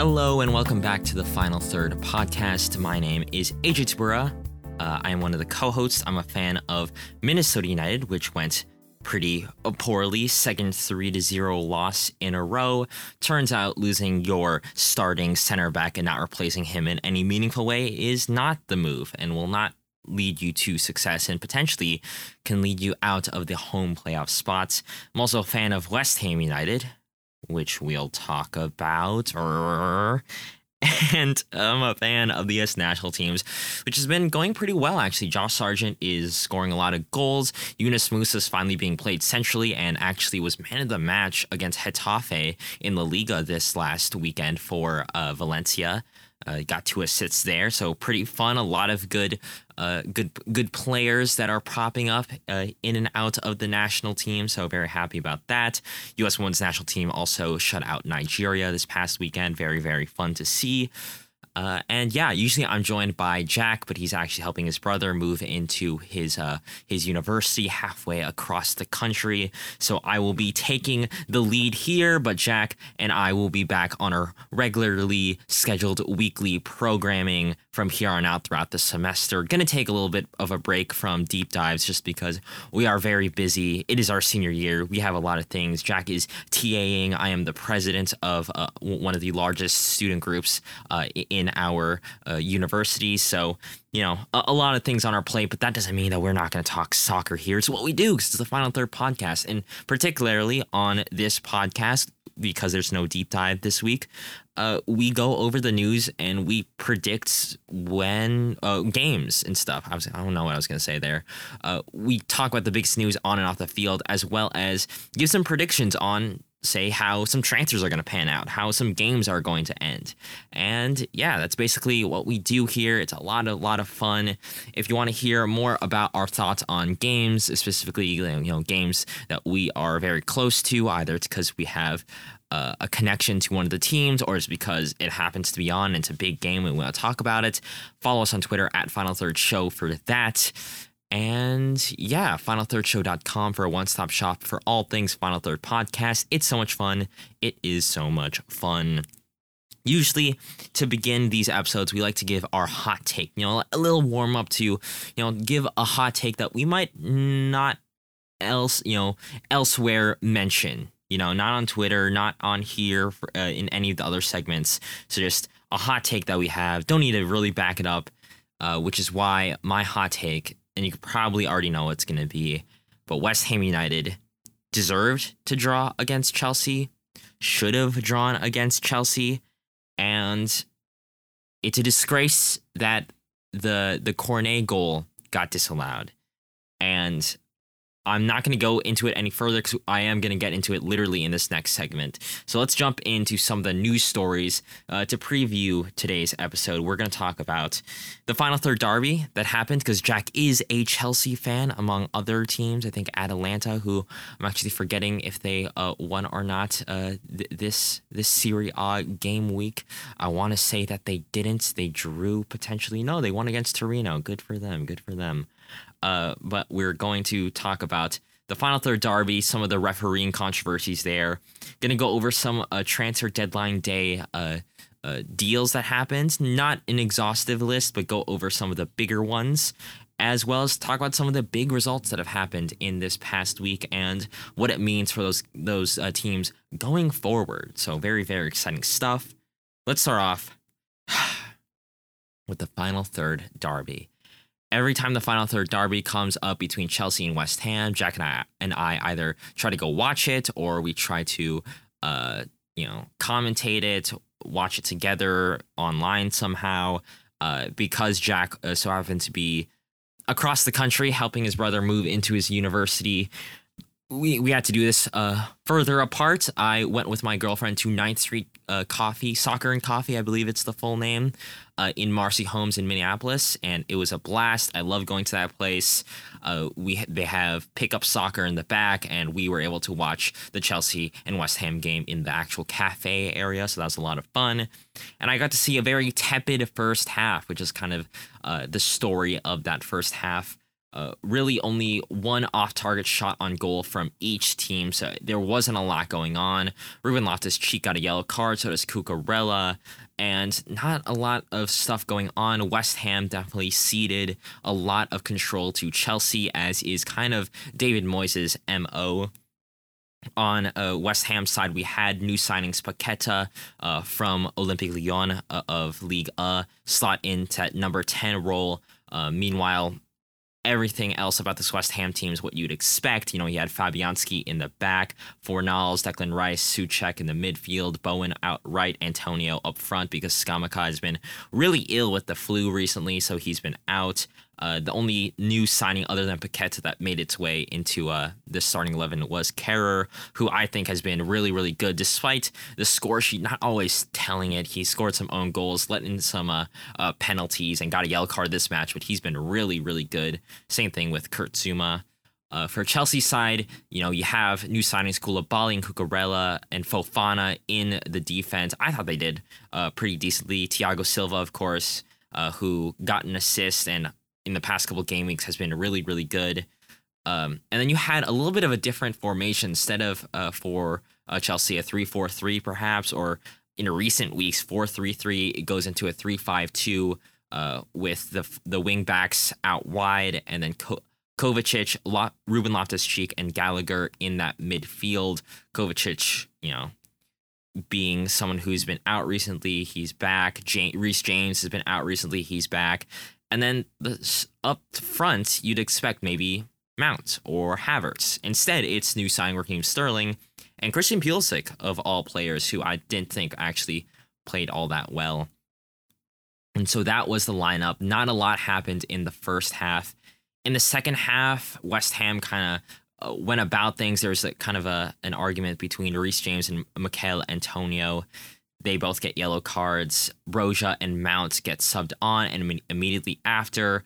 Hello and welcome back to the Final Third podcast. My name is AJ Tabura. Uh, I am one of the co-hosts. I'm a fan of Minnesota United, which went pretty poorly. Second 3 to 0 loss in a row. Turns out losing your starting center back and not replacing him in any meaningful way is not the move and will not lead you to success and potentially can lead you out of the home playoff spots. I'm also a fan of West Ham United, which we'll talk about. And I'm a fan of the U.S. national teams, which has been going pretty well, actually. Josh Sargent is scoring a lot of goals. Yunus Musah is finally being played centrally and actually was man of the match against Getafe in La Liga this last weekend for uh, Valencia. Uh, got two assists there, so pretty fun. A lot of good, uh, good, good players that are popping up uh, in and out of the national team. So very happy about that. U.S. Women's National Team also shut out Nigeria this past weekend. Very, very fun to see. Uh, and yeah, usually I'm joined by Jack, but he's actually helping his brother move into his uh, his university halfway across the country. So I will be taking the lead here, but Jack and I will be back on our regularly scheduled weekly programming from here on out throughout the semester. Gonna take a little bit of a break from deep dives just because we are very busy. It is our senior year. We have a lot of things. Jack is TAing. I am the president of uh, one of the largest student groups uh, in our uh, university. So, you know, a, a, lot of things on our plate, but that doesn't mean that we're not going to talk soccer here. It's what we do because it's the Final Third podcast. And particularly on this podcast, because there's no deep dive this week, uh, we go over the news and we predict when uh, games and stuff. I was I don't know what I was gonna say there. Uh, we talk about the biggest news on and off the field, as well as give some predictions on say how some transfers are going to pan out, how some games are going to end. And yeah, that's basically what we do here. It's a lot of lot of fun. If you want to hear more about our thoughts on games, specifically you know games that we are very close to, either it's because we have uh, a connection to one of the teams or it's because it happens to be on and it's a big game and we want to talk about it, follow us on Twitter at Final Third Show for that. And yeah, finalthirdshow.com for a one stop shop for all things Final Third podcast. It's so much fun. It is so much fun. Usually, to begin these episodes, we like to give our hot take, you know, a little warm up to, you know, give a hot take that we might not else, you know, elsewhere mention, you know, not on Twitter, not on here uh, in any of the other segments. So just a hot take that we have. Don't need to really back it up, uh, which is why my hot take and you probably already know it's going to be. But West Ham United deserved to draw against Chelsea, should have drawn against Chelsea, and it's a disgrace that the the Cornet goal got disallowed. And I'm not going to go into it any further because I am going to get into it literally in this next segment. So let's jump into some of the news stories uh, to preview today's episode. We're going to talk about the final third derby that happened because Jack is a Chelsea fan, among other teams. I think Atalanta, who I'm actually forgetting if they uh, won or not uh, th- this this Serie A game week. I want to say that they didn't. They drew potentially. No, they won against Torino. Good for them. Good for them. Uh, but we're going to talk about the final third derby, some of the refereeing controversies there. Going to go over some uh, transfer deadline day uh, uh, deals that happened. Not an exhaustive list, but go over some of the bigger ones, as well as talk about some of the big results that have happened in this past week and what it means for those those uh, teams going forward. So very very exciting stuff. Let's start off with the final third derby every time the final third derby comes up between Chelsea and West Ham, Jack and I and I either try to go watch it or we try to uh, you know, commentate it, watch it together online somehow. Uh, because Jack uh, so happened to be across the country helping his brother move into his university. We, we had to do this uh, further apart. I went with my girlfriend to 9th Street uh, Coffee, Soccer and Coffee, I believe it's the full name uh, in Marcy-Holmes in Minneapolis, and it was a blast. I love going to that place. Uh, we they have pickup soccer in the back, and we were able to watch the Chelsea and West Ham game in the actual cafe area, so that was a lot of fun. And I got to see a very tepid first half, which is kind of uh, the story of that first half. Uh, really only one off target shot on goal from each team, so there wasn't a lot going on. Ruben Loftus Cheek got a yellow card, so does Cucurella, and not a lot of stuff going on. West Ham definitely ceded a lot of control to Chelsea, as is kind of David Moyes' MO on uh, West Ham side, we had new signings Paqueta uh, from Olympique Lyon uh, of League A slot into number 10 role. Uh, meanwhile, everything else about this West Ham team is what you'd expect. You know, he had Fabianski in the back, Fornals, Declan Rice, Soucek in the midfield, Bowen out right, Antonio up front because Scamacca has been really ill with the flu recently, so he's been out. Uh, the only new signing other than Paqueta that made its way into uh, the starting 11 was Kehrer, who I think has been really, really good despite the score sheet not always telling it. He scored some own goals, let in some uh, uh, penalties, and got a yellow card this match, but he's been really, really good. Same thing with Kurt Zouma. Uh, for Chelsea side, you know, you have new signings Koulibaly and Cucurella and Fofana in the defense. I thought they did uh, pretty decently. Thiago Silva, of course, uh, who got an assist and in the past couple game weeks has been really, really good. Um, and then you had a little bit of a different formation instead of uh, for uh, Chelsea a three four three perhaps, or in recent weeks four three three. It goes into a three five two uh, with the the wing backs out wide, and then Ko- Kovacic, Lo- Ruben Loftus Cheek, and Gallagher in that midfield. Kovacic, you know, being someone who's been out recently, he's back. James, Reece James has been out recently, he's back. And then the up front, you'd expect maybe Mount or Havertz. Instead, it's new signing Raheem Sterling and Christian Pulisic of all players, who I didn't think actually played all that well. And so that was the lineup. Not a lot happened in the first half. In the second half, West Ham kind of uh, went about things. There was a, kind of a an argument between Reece James and Michail Antonio. They both get yellow cards. Broja and Mount get subbed on, and immediately after,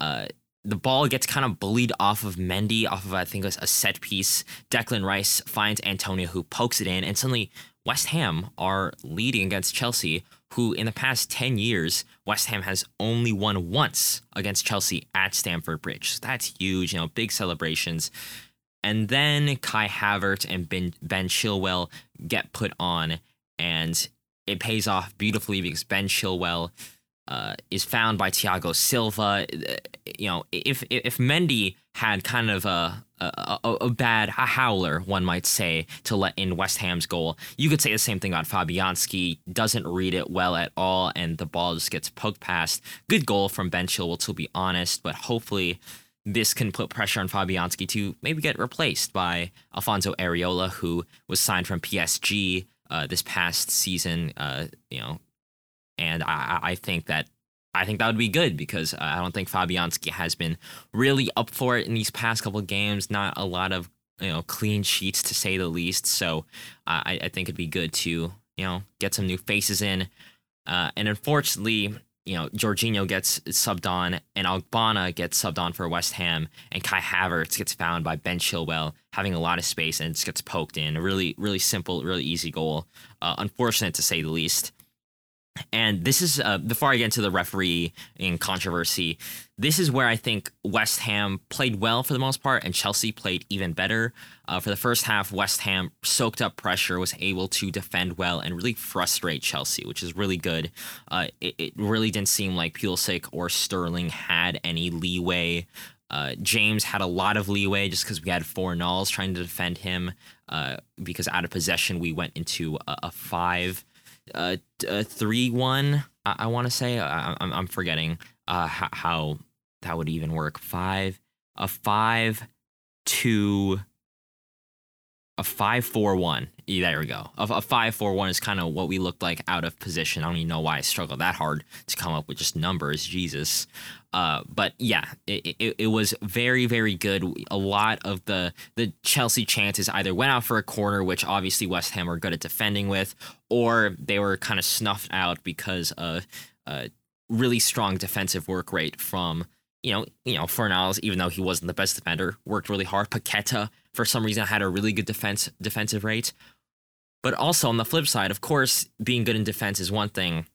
uh, the ball gets kind of bullied off of Mendy, off of I think it was a set piece. Declan Rice finds Antonio, who pokes it in, and suddenly West Ham are leading against Chelsea, who in the past 10 years, West Ham has only won once against Chelsea at Stamford Bridge. So that's huge, you know, big celebrations. And then Kai Havertz and Ben, ben Chilwell get put on, and it pays off beautifully because Ben Chilwell uh, is found by Thiago Silva. You know, if if Mendy had kind of a a, a bad a howler, one might say, to let in West Ham's goal, you could say the same thing about Fabianski. Doesn't read it well at all, and the ball just gets poked past. Good goal from Ben Chilwell, to be honest, but hopefully this can put pressure on Fabianski to maybe get replaced by Alfonso Areola, who was signed from PSG uh, this past season. Uh, you know, and I, I think that I think that would be good because I don't think Fabianski has been really up for it in these past couple games. Not a lot of you know clean sheets to say the least. So I, I think it'd be good to you know get some new faces in. Uh, and unfortunately, you know, Jorginho gets subbed on and Ogbonna gets subbed on for West Ham and Kai Havertz gets found by Ben Chilwell having a lot of space and just gets poked in. A really, really simple, really easy goal. Uh, unfortunate to say the least. And this is uh, before I get into the referee in controversy. This is where I think West Ham played well for the most part, and Chelsea played even better. Uh, for the first half, West Ham soaked up pressure, was able to defend well, and really frustrate Chelsea, which is really good. Uh, it, it, really didn't seem like Pulisic or Sterling had any leeway. Uh, James had a lot of leeway just because we had Fornals trying to defend him. Uh, because out of possession, we went into a, a five uh, uh, three one. I, I want to say I, I'm I'm forgetting how that would even work. Five a five two a five four one. There we go. A, a five four one is kind of what we looked like out of position. I don't even know why I struggled that hard to come up with just numbers. Jesus. Uh, but yeah, it, it, it was very very good. A lot of the the Chelsea chances either went out for a corner, which obviously West Ham were good at defending with, or they were kind of snuffed out because of uh, really strong defensive work rate from you know, you know, Fornals, even though he wasn't the best defender, worked really hard. Paqueta, for some reason, had a really good defense defensive rate. But also on the flip side, of course, being good in defense is one thing.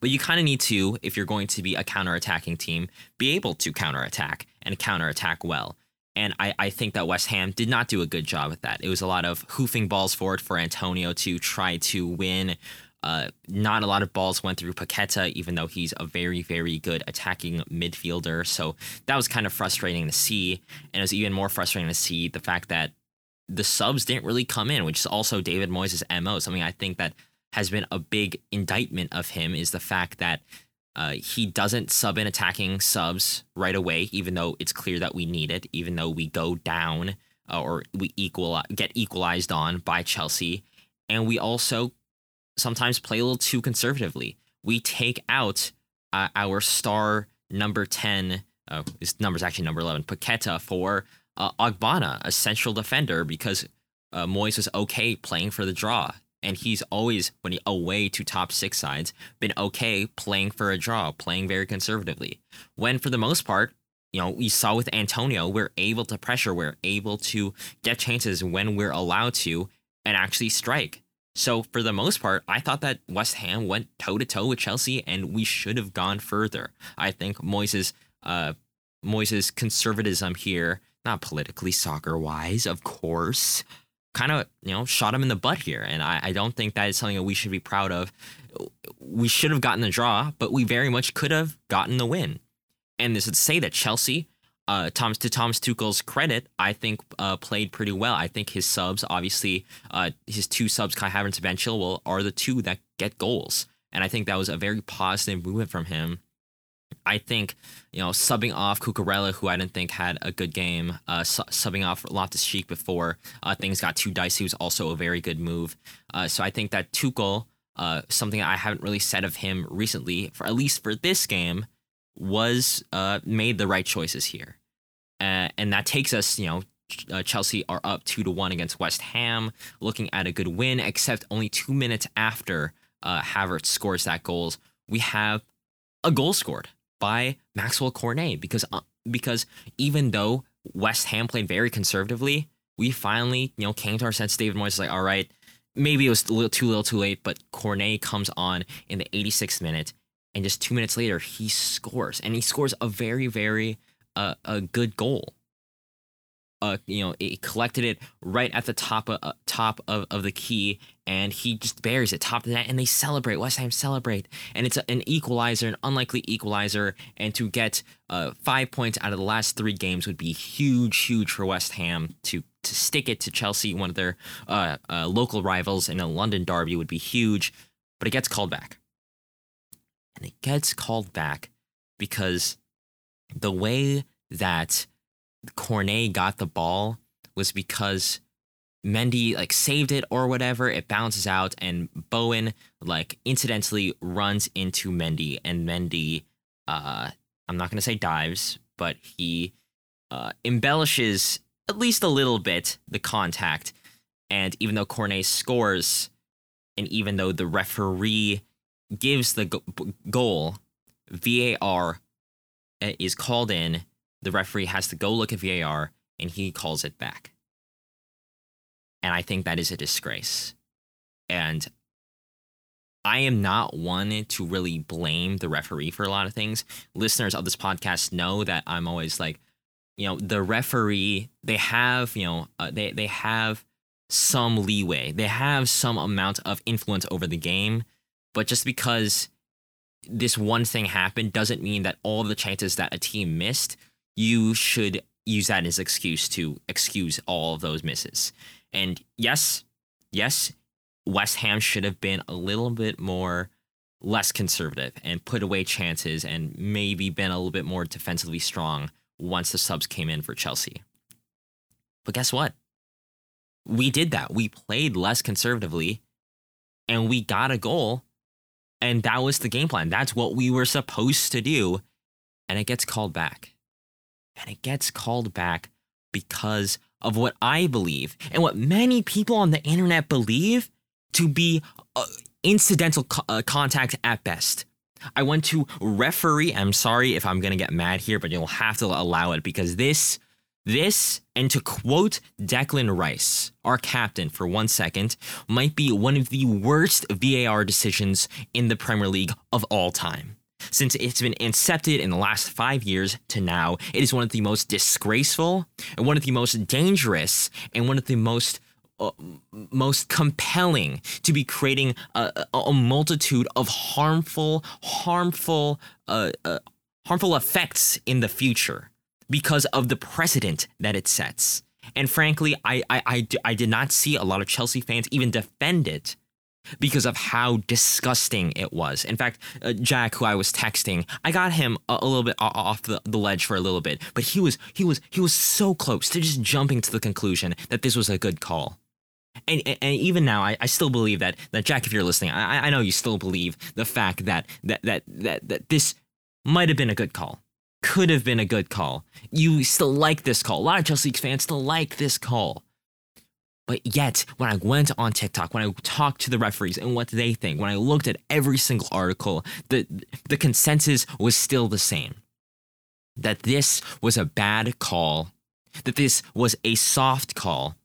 But you kind of need to, if you're going to be a counter-attacking team, be able to counterattack and counterattack well. And I, I think that West Ham did not do a good job at that. It was a lot of hoofing balls forward for Antonio to try to win. Uh, not a lot of balls went through Paqueta, even though he's a very, very good attacking midfielder. So that was kind of frustrating to see. And it was even more frustrating to see the fact that the subs didn't really come in, which is also David Moyes' MO. Something I think that has been a big indictment of him is the fact that uh, he doesn't sub in attacking subs right away, even though it's clear that we need it, even though we go down uh, or we equal get equalized on by Chelsea, and we also sometimes play a little too conservatively. We take out uh, our star number ten. Oh, his number's actually number eleven, Paqueta for uh, Ogbonna, a central defender, because uh, Moyes was okay playing for the draw and he's always when he away to top six sides been okay playing for a draw, playing very conservatively. When for the most part, you know, we saw with Antonio, we're able to pressure, we're able to get chances when we're allowed to and actually strike. So for the most part, I thought that West Ham went toe to toe with Chelsea, and we should have gone further. I think Moyes's, uh, conservatism here, not politically soccer wise, of course, kind of you know shot him in the butt here, and I, I don't think that is something that we should be proud of. We should have gotten the draw, but we very much could have gotten the win. And this would say that Chelsea, uh, Thomas to Thomas Tuchel's credit, I think uh, played pretty well. I think his subs, obviously, uh, his two subs, Kai Havertz and Ben Chilwell, are the two that get goals, and I think that was a very positive movement from him. I think, you know, subbing off Cucurella, who I didn't think had a good game, uh, su- subbing off Loftus Cheek before uh, things got too dicey was also a very good move. Uh, so I think that Tuchel, uh, something I haven't really said of him recently, for at least for this game, was uh, made the right choices here. Uh, and that takes us, you know, uh, Chelsea are up two to one against West Ham, looking at a good win. Except only two minutes after uh, Havertz scores that goals, we have a goal scored by Maxwell Cornet because uh, because even though West Ham played very conservatively, we finally you know came to our sense. David Moyes is like, all right, maybe it was a little too little too late, but Cornet comes on in the 86th minute, and just two minutes later he scores, and he scores a very very uh, a good goal. Uh, you know, he collected it right at the top of uh, top of, of the key, and he just buries it top of that, and they celebrate. West Ham celebrate, and it's a, an equalizer, an unlikely equalizer, and to get uh, five points out of the last three games would be huge, huge for West Ham to to stick it to Chelsea, one of their uh, uh, local rivals in a London derby would be huge, but it gets called back, and it gets called back because the way that Cornet got the ball was because Mendy like saved it or whatever. It bounces out, and Bowen like incidentally runs into Mendy, and Mendy, uh, I'm not gonna say dives, but he uh, embellishes at least a little bit the contact. And even though Cornet scores, and even though the referee gives the goal, VAR uh, is called in the referee has to go look at VAR and he calls it back. And I think that is a disgrace. And I am not one to really blame the referee for a lot of things. Listeners of this podcast know that I'm always like, you know, the referee, they have, you know, uh, they, they have some leeway. They have some amount of influence over the game. But just because this one thing happened doesn't mean that all the chances that a team missed you should use that as an excuse to excuse all of those misses. And yes, yes, West Ham should have been a little bit more less conservative and put away chances and maybe been a little bit more defensively strong once the subs came in for Chelsea. But guess what? We did that. We played less conservatively and we got a goal. And that was the game plan. That's what we were supposed to do. And it gets called back and it gets called back because of what I believe and what many people on the internet believe to be uh, incidental co- uh, contact at best. I went to referee. I'm sorry if I'm going to get mad here, but you'll have to allow it because this This, and to quote Declan Rice, our captain, for one second, might be one of the worst VAR decisions in the Premier League of all time. Since it's been incepted in the last five years to now, it is one of the most disgraceful and one of the most dangerous and one of the most uh, most compelling to be creating a, a, multitude of harmful, harmful, uh, uh, harmful effects in the future because of the precedent that it sets. And frankly, I, I, I, I did not see a lot of Chelsea fans even defend it because of how disgusting it was. In fact, uh, Jack, who I was texting, I got him a, a little bit off the, the ledge for a little bit, but he was he was he was so close to just jumping to the conclusion that this was a good call. And, and, and even now, I, I still believe that that Jack, if you're listening, I, I know you still believe the fact that that that that, that this might have been a good call could have been a good call. You still like this call. A lot of Chelsea fans still like this call. But yet, when I went on TikTok, when I talked to the referees and what they think, when I looked at every single article, the the consensus was still the same. That this was a bad call, that this was a soft call,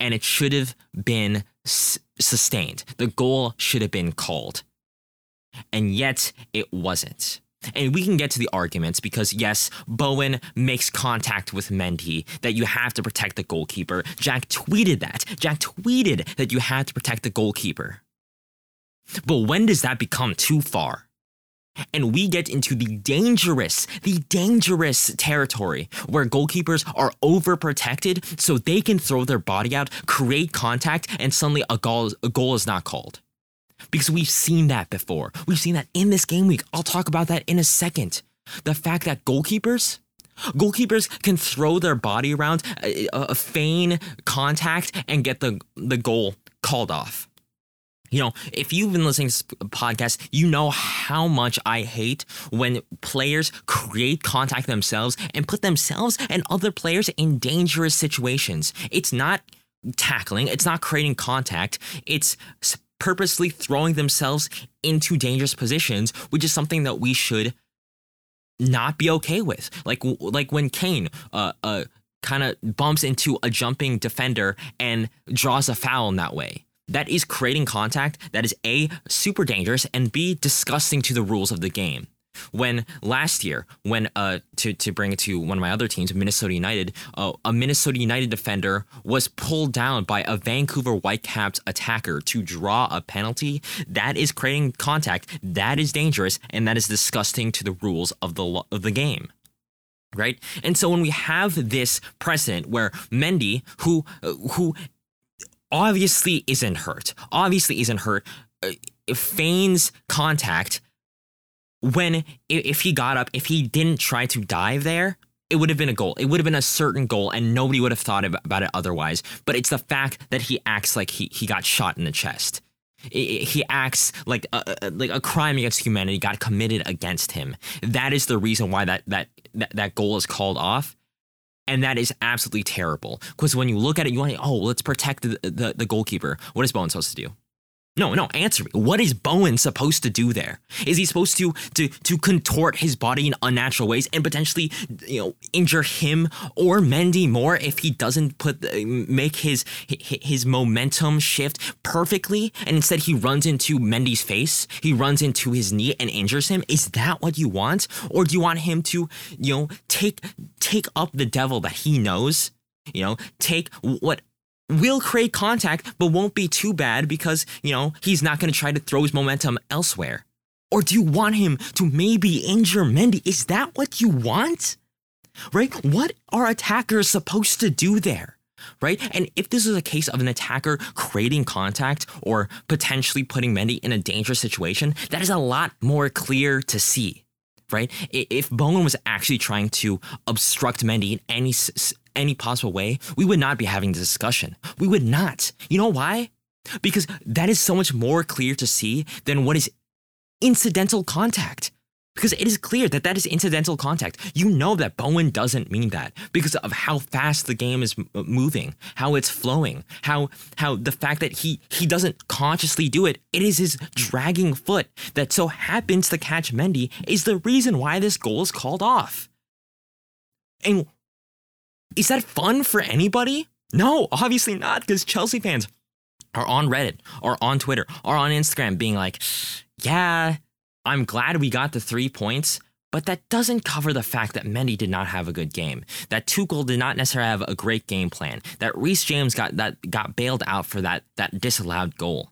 and it should have been s- sustained. The goal should have been called. And yet it wasn't. And we can get to the arguments because, yes, Bowen makes contact with Mendy that you have to protect the goalkeeper. Jack tweeted that. Jack tweeted that you had to protect the goalkeeper. But when does that become too far? And we get into the dangerous, the dangerous territory where goalkeepers are overprotected so they can throw their body out, create contact, and suddenly a goal, a goal is not called because we've seen that before. We've seen that in this game week. I'll talk about that in a second. The fact that goalkeepers Goalkeepers can throw their body around, a, uh, feign contact, and get the, the goal called off. You know, if you've been listening to podcasts, you know how much I hate when players create contact themselves and put themselves and other players in dangerous situations. It's not tackling, it's not creating contact, it's purposely throwing themselves into dangerous positions, which is something that we should not be okay with. Like like when Kane uh uh kind of bumps into a jumping defender and draws a foul in that way. That is creating contact that is A super dangerous and B disgusting to the rules of the game. When last year, when uh, to to bring it to one of my other teams, Minnesota United, uh, a Minnesota United defender was pulled down by a Vancouver Whitecaps attacker to draw a penalty. That is creating contact. That is dangerous, and that is disgusting to the rules of the of the game right? And so when we have this precedent where Mendy, who who obviously isn't hurt, obviously isn't hurt, uh, feigns contact when if he got up, if he didn't try to dive there, it would have been a goal. It would have been a certain goal, and nobody would have thought about it otherwise. But it's the fact that he acts like he, he got shot in the chest. he acts like a, like a crime against humanity got committed against him. That is the reason why that that that, that goal is called off. And that is absolutely terrible. Because when you look at it, you want oh, let's protect the, the, the goalkeeper. What is Bowen supposed to do? No, no, answer me. What is Bowen supposed to do there? Is he supposed to to to contort his body in unnatural ways and potentially, you know, injure him or Mendy more if he doesn't put make his his momentum shift perfectly and instead he runs into Mendy's face, he runs into his knee and injures him? Is that what you want? Or do you want him to, you know, take take up the devil that he knows? You know, take what will create contact, but won't be too bad because, you know, he's not going to try to throw his momentum elsewhere? Or do you want him to maybe injure Mendy? Is that what you want? Right? What are attackers supposed to do there? Right? And if this is a case of an attacker creating contact or potentially putting Mendy in a dangerous situation, that is a lot more clear to see. Right? If Bowen was actually trying to obstruct Mendy in any any possible way, we would not be having this discussion. We would not. You know why? Because that is so much more clear to see than what is incidental contact. Because it is clear that that is incidental contact. You know that Bowen doesn't mean that because of how fast the game is uh, moving, how it's flowing, how how the fact that he he doesn't consciously do it. It is his dragging foot that so happens to catch Mendy is the reason why this goal is called off. And Is that fun for anybody? No, obviously not, because Chelsea fans are on Reddit or on Twitter or on Instagram being like, yeah, I'm glad we got the three points, but that doesn't cover the fact that Mendy did not have a good game. That Tuchel did not necessarily have a great game plan. That Reece James got that got bailed out for that that disallowed goal.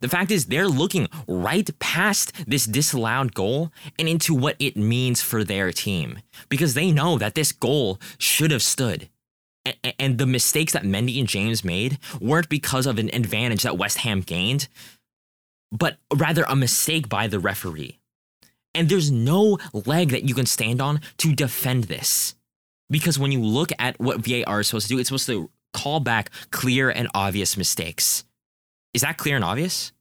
The fact is they're looking right past this disallowed goal and into what it means for their team because they know that this goal should have stood. And the mistakes that Mendy and James made weren't because of an advantage that West Ham gained, but rather a mistake by the referee. And there's no leg that you can stand on to defend this. Because when you look at what VAR is supposed to do, it's supposed to call back clear and obvious mistakes. Is that clear and obvious?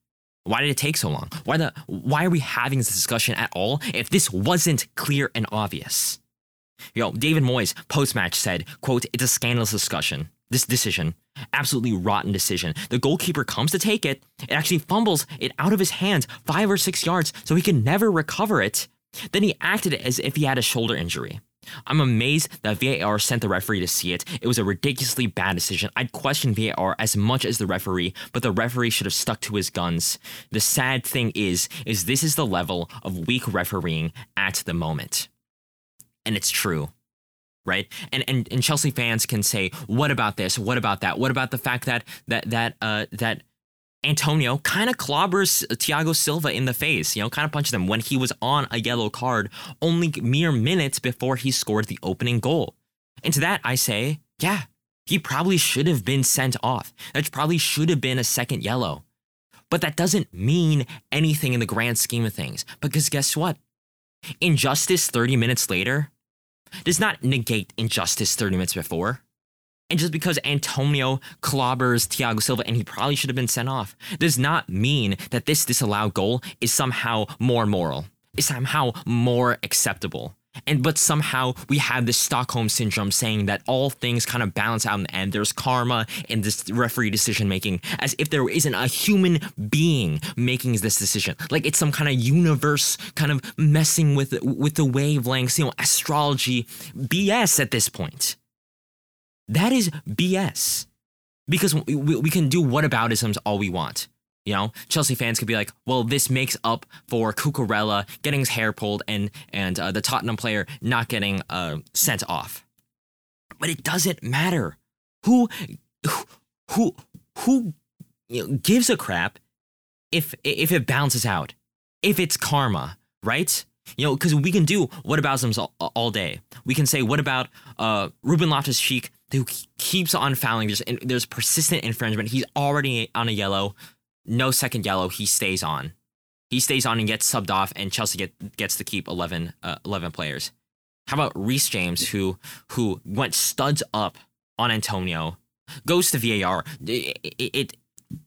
Why did it take so long? Why the why are we having this discussion at all if this wasn't clear and obvious? Yo, David Moyes post-match said, quote, it's a scandalous discussion. This decision, absolutely rotten decision. The goalkeeper comes to take it, it actually fumbles it out of his hands five or six yards so he can never recover it. Then he acted as if he had a shoulder injury. I'm amazed that VAR sent the referee to see it. It was a ridiculously bad decision. I'd question VAR as much as the referee, but the referee should have stuck to his guns. The sad thing is, is this is the level of weak refereeing at the moment. And it's true right? And and and Chelsea fans can say, "What about this? What about that? What about the fact that that that uh that Antonio kind of clobbers Thiago Silva in the face, you know, kind of punches him when he was on a yellow card only mere minutes before he scored the opening goal. And to that I say, yeah, he probably should have been sent off. That probably should have been a second yellow. But that doesn't mean anything in the grand scheme of things. Because guess what? Injustice 30 minutes later does not negate injustice 30 minutes before. And just because Antonio clobbers Thiago Silva and he probably should have been sent off does not mean that this disallowed goal is somehow more moral, is somehow more acceptable. And but somehow we have this Stockholm syndrome saying that all things kind of balance out in the end. There's karma in this referee decision making, as if there isn't a human being making this decision. Like it's some kind of universe kind of messing with with the wavelengths, you know, astrology BS at this point. That is BS. Because we, we can do whataboutisms all we want. You know, Chelsea fans could be like, "Well, this makes up for Cucurella getting his hair pulled and and uh, the Tottenham player not getting uh, sent off." But it doesn't matter. Who who who you know, gives a crap if if it bounces out? If it's karma, right? You know, because we can do what about all, all day. We can say, what about uh, Ruben Loftus Cheek, who keeps on fouling? There's, there's persistent infringement. He's already on a yellow, no second yellow. He stays on. He stays on and gets subbed off, and Chelsea get, gets to keep 11, uh, 11 players. How about Reece James, who who went studs up on Antonio, goes to VAR. It, it, it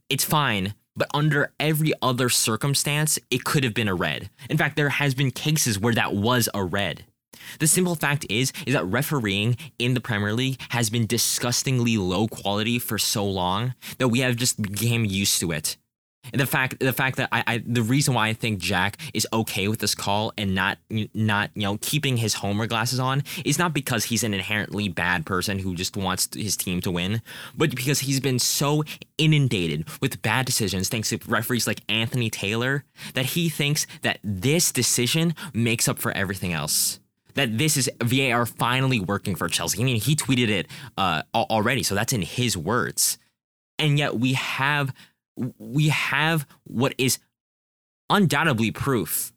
it's fine but under every other circumstance, it could have been a red. In fact, there has been cases where that was a red. The simple fact is is that refereeing in the Premier League has been disgustingly low quality for so long that we have just become used to it the fact the fact that I, I the reason why I think Jack is okay with this call and not not you know keeping his homer glasses on is not because he's an inherently bad person who just wants his team to win, but because he's been so inundated with bad decisions thanks to referees like Anthony Taylor that he thinks that this decision makes up for everything else that this is VAR finally working for Chelsea. I mean, he tweeted it uh, already, so that's in his words. And yet we have we have what is undoubtedly proof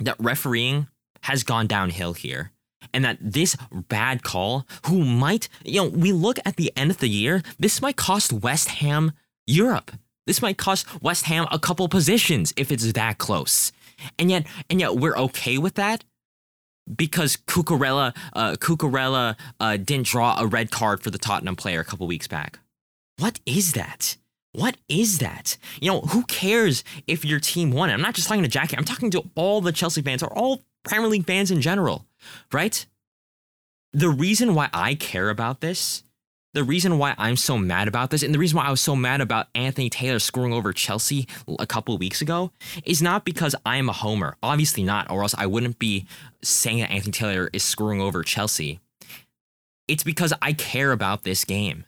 that refereeing has gone downhill here and that this bad call who might you know we look at the end of the year this might cost west ham europe this might cost west ham a couple positions if it's that close and yet and yet we're okay with that because Cucurella, uh, Cucurella uh, didn't draw a red card for the Tottenham player a couple weeks back. What is that? What is that? You know, who cares if your team won? I'm not just talking to Jackie, I'm talking to all the Chelsea fans or all Premier League fans in general, right? The reason why I care about this, the reason why I'm so mad about this, and the reason why I was so mad about Anthony Taylor scoring over Chelsea a couple weeks ago is not because I'm a homer. Obviously not, or else I wouldn't be saying that Anthony Taylor is screwing over Chelsea. it's because I care about this game.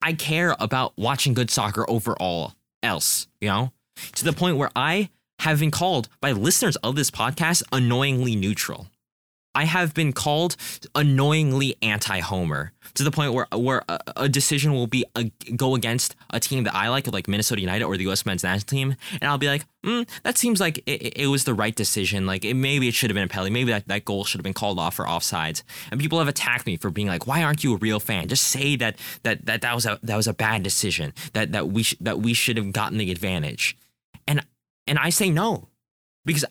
I care about watching good soccer overall else, you know? To the point where I have been called by listeners of this podcast annoyingly neutral. I have been called annoyingly anti-Homer to the point where where a, a decision will be a, go against a team that I like, like Minnesota United or the U.S. Men's National Team, and I'll be like, mm, that seems like it, it, was the right decision. Like it, maybe it should have been a penalty. Maybe that, that goal should have been called off for offsides. And people have attacked me for being like, why aren't you a real fan? Just say that that that that was a that was a bad decision. That that we sh- that we should have gotten the advantage. And and I say no because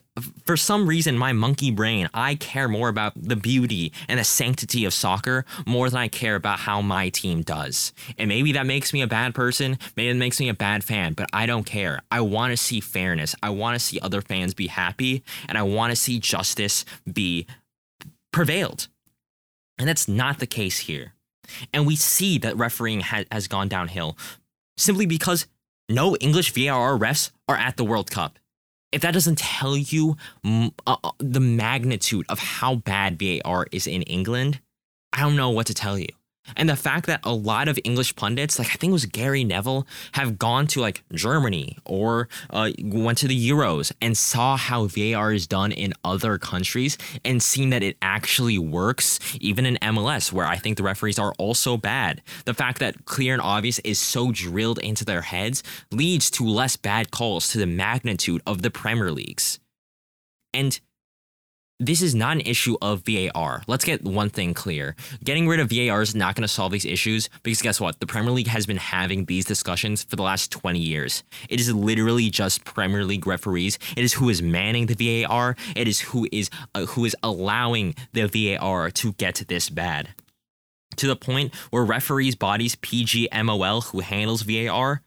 for some reason my monkey brain i care more about the beauty and the sanctity of soccer more than i care about how my team does. And maybe that makes me a bad person maybe it makes me a bad fan but i don't care. I want to see fairness. I want to see other fans be happy and i want to see justice be prevailed. And that's not the case here. And we see that refereeing ha- has gone downhill simply because no english var refs are at the world cup if that doesn't tell you uh, uh, the magnitude of how bad VAR is in England, I don't know what to tell you. And the fact that a lot of English pundits, like I think it was Gary Neville, have gone to like Germany or uh, went to the Euros and saw how VAR is done in other countries and seen that it actually works, even in MLS, where I think the referees are also bad. The fact that clear and obvious is so drilled into their heads leads to less bad calls to the magnitude of the Premier Leagues. And this is not an issue of VAR. Let's get one thing clear. Getting rid of VAR is not going to solve these issues because guess what? The Premier League has been having these discussions for the last 20 years. It is literally just Premier League referees. It is who is manning the VAR. It is who is uh, who is allowing the VAR to get this bad. To the point where referees bodies PGMOL who handles VAR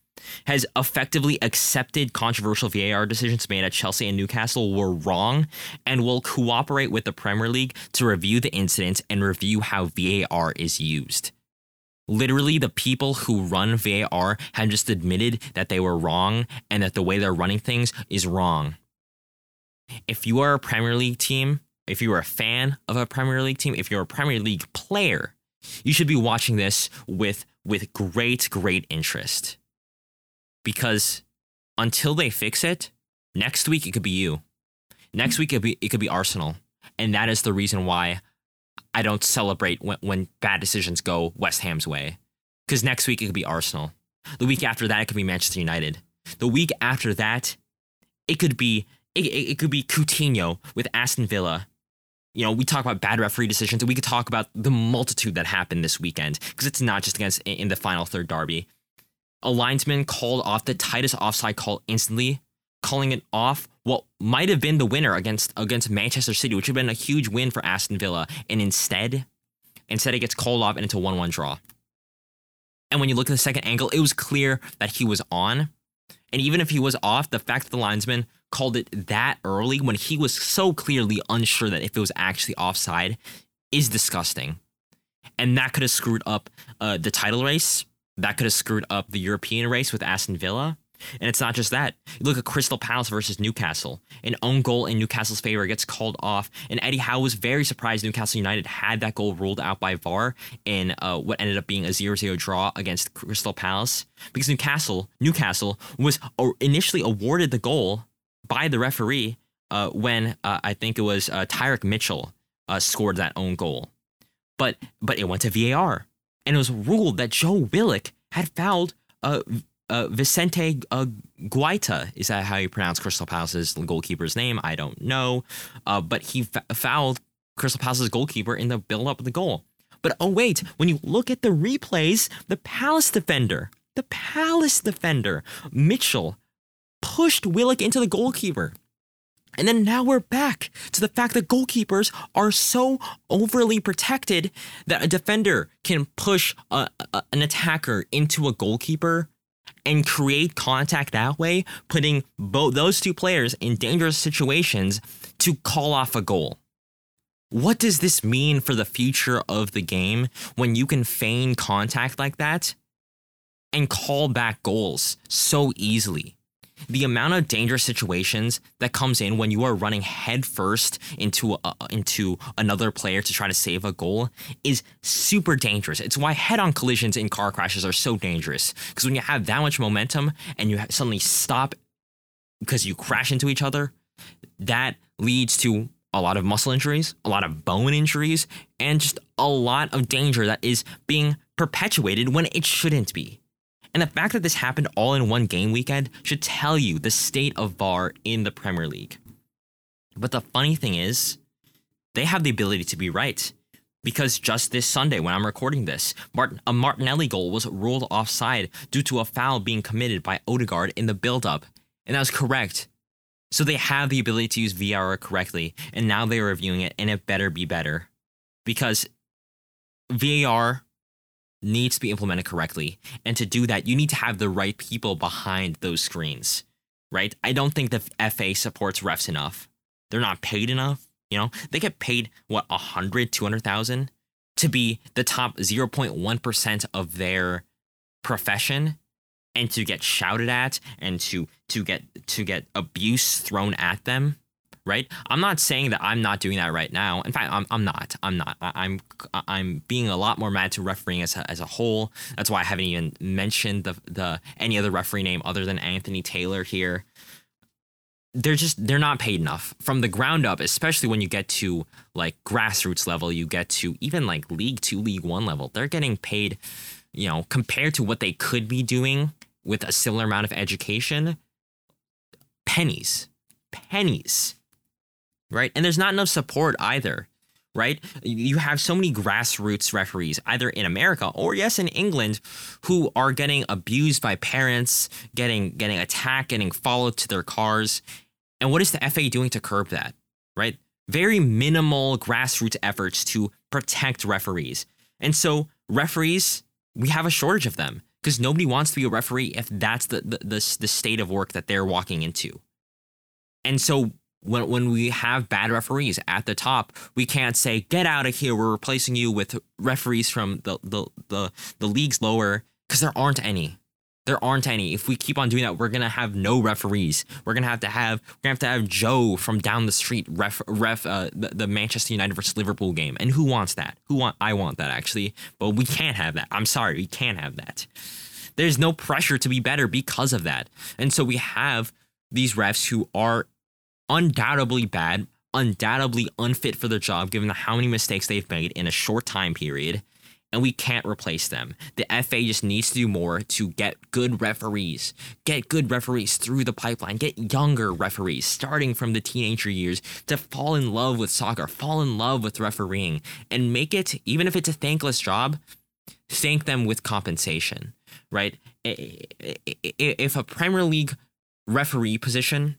has effectively accepted controversial VAR decisions made at Chelsea and Newcastle were wrong and will cooperate with the Premier League to review the incidents and review how VAR is used. Literally, the people who run VAR have just admitted that they were wrong and that the way they're running things is wrong. If you are a Premier League team, if you are a fan of a Premier League team, if you're a Premier League player, you should be watching this with, with great, great interest because until they fix it, next week it could be you. Next week it could be it could be Arsenal, and that is the reason why I don't celebrate when, when bad decisions go West Ham's way. Because next week it could be Arsenal. The week after that it could be Manchester United. The week after that, it could be it, it, it could be Coutinho with Aston Villa. You know, we talk about bad referee decisions, and we could talk about the multitude that happened this weekend because it's not just against in the final third derby a linesman called off the tightest offside call instantly, calling it off what might have been the winner against against Manchester City, which would have been a huge win for Aston Villa. And instead, instead it gets called off and it's a 1-1 draw. And when you look at the second angle, it was clear that he was on. And even if he was off, the fact that the linesman called it that early when he was so clearly unsure that if it was actually offside is disgusting. And that could have screwed up uh, the title race that could have screwed up the European race with Aston Villa. And it's not just that. Look at Crystal Palace versus Newcastle. An own goal in Newcastle's favor gets called off. And Eddie Howe was very surprised Newcastle United had that goal ruled out by VAR in uh, what ended up being a 0 0 draw against Crystal Palace. Because Newcastle, Newcastle was initially awarded the goal by the referee uh, when uh, I think it was uh, Tyrick Mitchell uh, scored that own goal. But, but it went to VAR and it was ruled that Joe Willock had fouled uh, uh, Vicente uh, Guaita. Is that how you pronounce Crystal Palace's goalkeeper's name? I don't know. Uh, but he f- fouled Crystal Palace's goalkeeper in the build up of the goal. But oh, wait, when you look at the replays, the Palace defender, the Palace defender, Mitchell, pushed Willock into the goalkeeper. And then now we're back to the fact that goalkeepers are so overly protected that a defender can push a, a, an attacker into a goalkeeper and create contact that way, putting both those two players in dangerous situations to call off a goal. What does this mean for the future of the game when you can feign contact like that and call back goals so easily? The amount of dangerous situations that comes in when you are running headfirst into a, into another player to try to save a goal is super dangerous. It's why head-on collisions in car crashes are so dangerous because when you have that much momentum and you suddenly stop because you crash into each other, that leads to a lot of muscle injuries, a lot of bone injuries, and just a lot of danger that is being perpetuated when it shouldn't be. And the fact that this happened all in one game weekend should tell you the state of VAR in the Premier League. But the funny thing is, they have the ability to be right. Because just this Sunday, when I'm recording this, Martin, a Martinelli goal was ruled offside due to a foul being committed by Odegaard in the build-up. And that was correct. So they have the ability to use VAR correctly, and now they're reviewing it, and it better be better. Because VAR needs to be implemented correctly. And to do that, you need to have the right people behind those screens, right? I don't think the FA supports refs enough. They're not paid enough. You know, they get paid what 100, 200,000 to be the top 0.1% of their profession and to get shouted at and to to get to get abuse thrown at them right? I'm not saying that i'm not doing that right now. In fact i'm, I'm not. I'm not. I, am i'm being a lot more mad to refereeing as a, as a whole. That's why i haven't even mentioned the the any other referee name other than anthony taylor here. They're just they're not paid enough. From the ground up especially when you get to like grassroots level you get to even like league 2 league 1 level they're getting paid you know compared to what they could be doing with a similar amount of education pennies. Pennies right? And there's not enough support either right? You have so many grassroots referees either in america or yes in england who are getting abused by parents getting getting attacked getting followed to their cars. And what is the fa doing to curb that right? Very minimal grassroots efforts to protect referees. And so referees we have a shortage of them because nobody wants to be a referee if that's the, the, the, the state of work that they're walking into. And so when, when we have bad referees at the top, we can't say, get out of here, we're replacing you with referees from the, the, the, the leagues lower, because there aren't any. There aren't any. If we keep on doing that, we're gonna have no referees. We're gonna have to have we're gonna have to have Joe from down the street ref ref uh, the, the Manchester United versus Liverpool game. And who wants that? Who want? I want that actually, but we can't have that. I'm sorry, we can't have that. There's no pressure to be better because of that, and so we have these refs who are undoubtedly bad, undoubtedly unfit for their job, given how many mistakes they've made in a short time period and we can't replace them. The FA just needs to do more to get good referees, get good referees through the pipeline, get younger referees starting from the teenager years to fall in love with soccer, fall in love with refereeing, and make it, even if it's a thankless job, thank them with compensation, right? If a Premier League referee position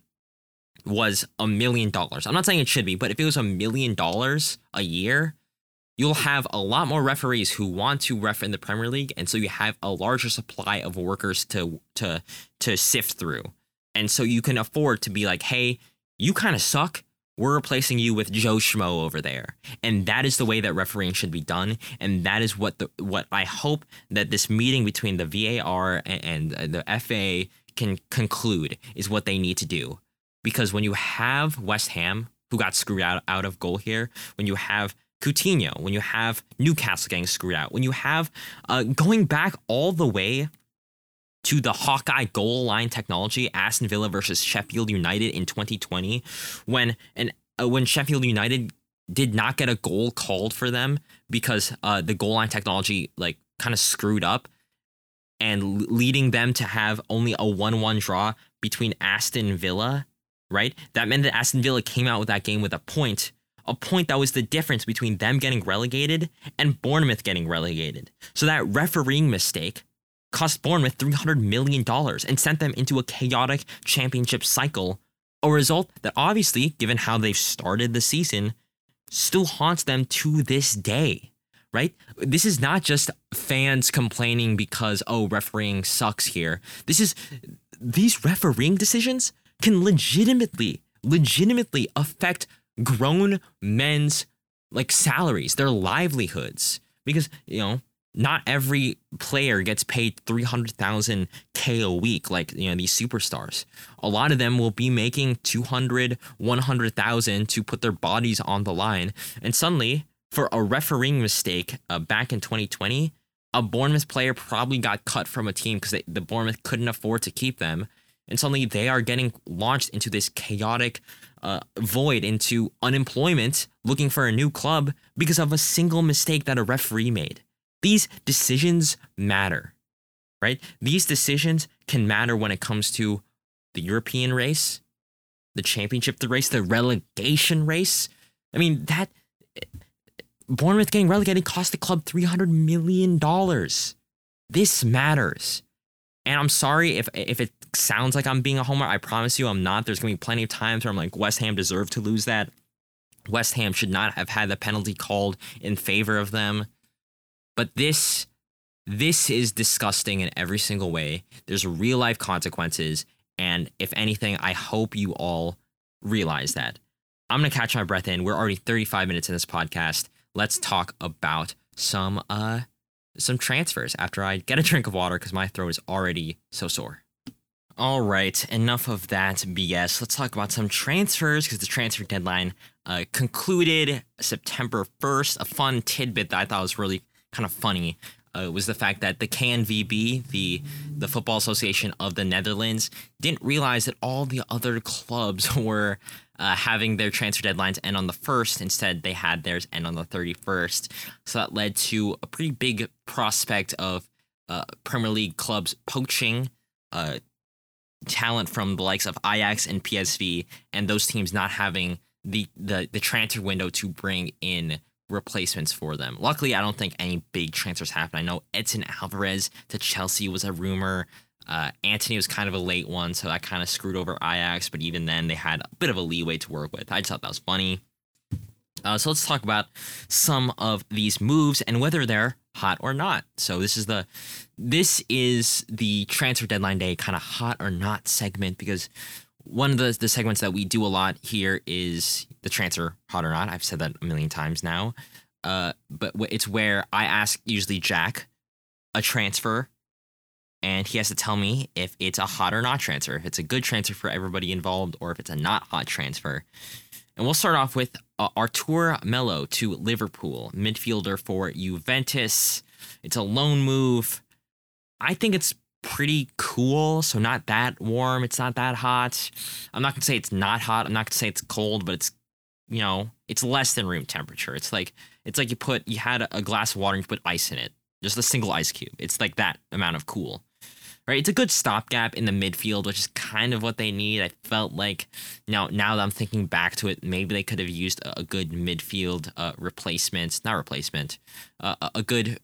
was a million dollars, I'm not saying it should be, but if it was a million dollars a year, you'll have a lot more referees who want to ref in the Premier League, and so you have a larger supply of workers to to to sift through. And so you can afford to be like, hey, you kind of suck. We're replacing you with Joe Schmo over there. And that is the way that refereeing should be done. And that is what the what I hope that this meeting between the VAR and, and the FA can conclude is what they need to do. Because when you have West Ham, who got screwed out, out of goal here, when you have Coutinho, when you have Newcastle getting screwed out, when you have uh, going back all the way to the Hawkeye goal line technology, Aston Villa versus Sheffield United in 2020, when and uh, when Sheffield United did not get a goal called for them because uh, the goal line technology like kind of screwed up and leading them to have only a 1-1 draw between Aston Villa, right? That meant that Aston Villa came out with that game with a point a point that was the difference between them getting relegated and Bournemouth getting relegated. So that refereeing mistake cost Bournemouth $300 million and sent them into a chaotic championship cycle, a result that obviously, given how they've started the season, still haunts them to this day. Right? This is not just fans complaining because, oh, refereeing sucks here. This is, these refereeing decisions can legitimately, legitimately affect grown men's like salaries, their livelihoods. Because, you know, not every player gets paid 300,000 K a week like you know these superstars. A lot of them will be making 200, 100,000 to put their bodies on the line and suddenly for a refereeing mistake uh, back in 2020, a Bournemouth player probably got cut from a team because the Bournemouth couldn't afford to keep them and suddenly they are getting launched into this chaotic uh, void into unemployment looking for a new club because of a single mistake that a referee made these decisions matter, right? These decisions can matter when it comes to the European race, the championship the race, the relegation race. I mean, that Bournemouth getting relegated cost the club $300 million. This matters. And I'm sorry if if it sounds like I'm being a homer. I promise you I'm not. There's to be plenty of times where I'm like, West Ham deserved to lose that. West Ham should not have had the penalty called in favor of them. But this this is disgusting in every single way. There's real life consequences. And if anything, I hope you all realize that. I'm to catch my breath in. We're already 35 minutes in this podcast. Let's talk about some uh some transfers after I get a drink of water because my throat is already so sore. All right, enough of that BS. Let's talk about some transfers because the transfer deadline uh, concluded September 1st. A fun tidbit that I thought was really kind of funny uh, was the fact that the KNVB, the the Football Association of the Netherlands, didn't realize that all the other clubs were uh, having their transfer deadlines end on the first. Instead, they had theirs end on the thirty first. So that led to a pretty big prospect of uh, Premier League clubs poaching uh, talent from the likes of Ajax and PSV, and those teams not having the the the transfer window to bring in replacements for them. Luckily, I don't think any big transfers happened. I know Edson Alvarez to Chelsea was a rumor. Uh, Antony was kind of a late one, so that kind of screwed over Ajax. But even then, they had a bit of a leeway to work with. I just thought that was funny. Uh, so let's talk about some of these moves and whether they're hot or not. So this is the this is the transfer deadline day kind of hot or not segment because one of the, the segments that we do a lot here is the transfer hot or not. I've said that a million times now. Uh, but it's where I ask usually Jack a transfer, and he has to tell me if it's a hot or not transfer, if it's a good transfer for everybody involved, or if it's a not hot transfer. And we'll start off with uh, Arthur Melo to Liverpool, midfielder for Juventus. It's a loan move. I think it's pretty cool, so not that warm. It's not that hot. I'm not gonna say it's not hot. I'm not gonna say it's cold, but it's you know it's less than room temperature. It's like it's like you put you had a glass of water and you put ice in it, just a single ice cube. It's like that amount of cool. Right, it's a good stopgap in the midfield, which is kind of what they need. I felt like now, now that I'm thinking back to it, maybe they could have used a, good midfield uh, replacement, not replacement, uh, a good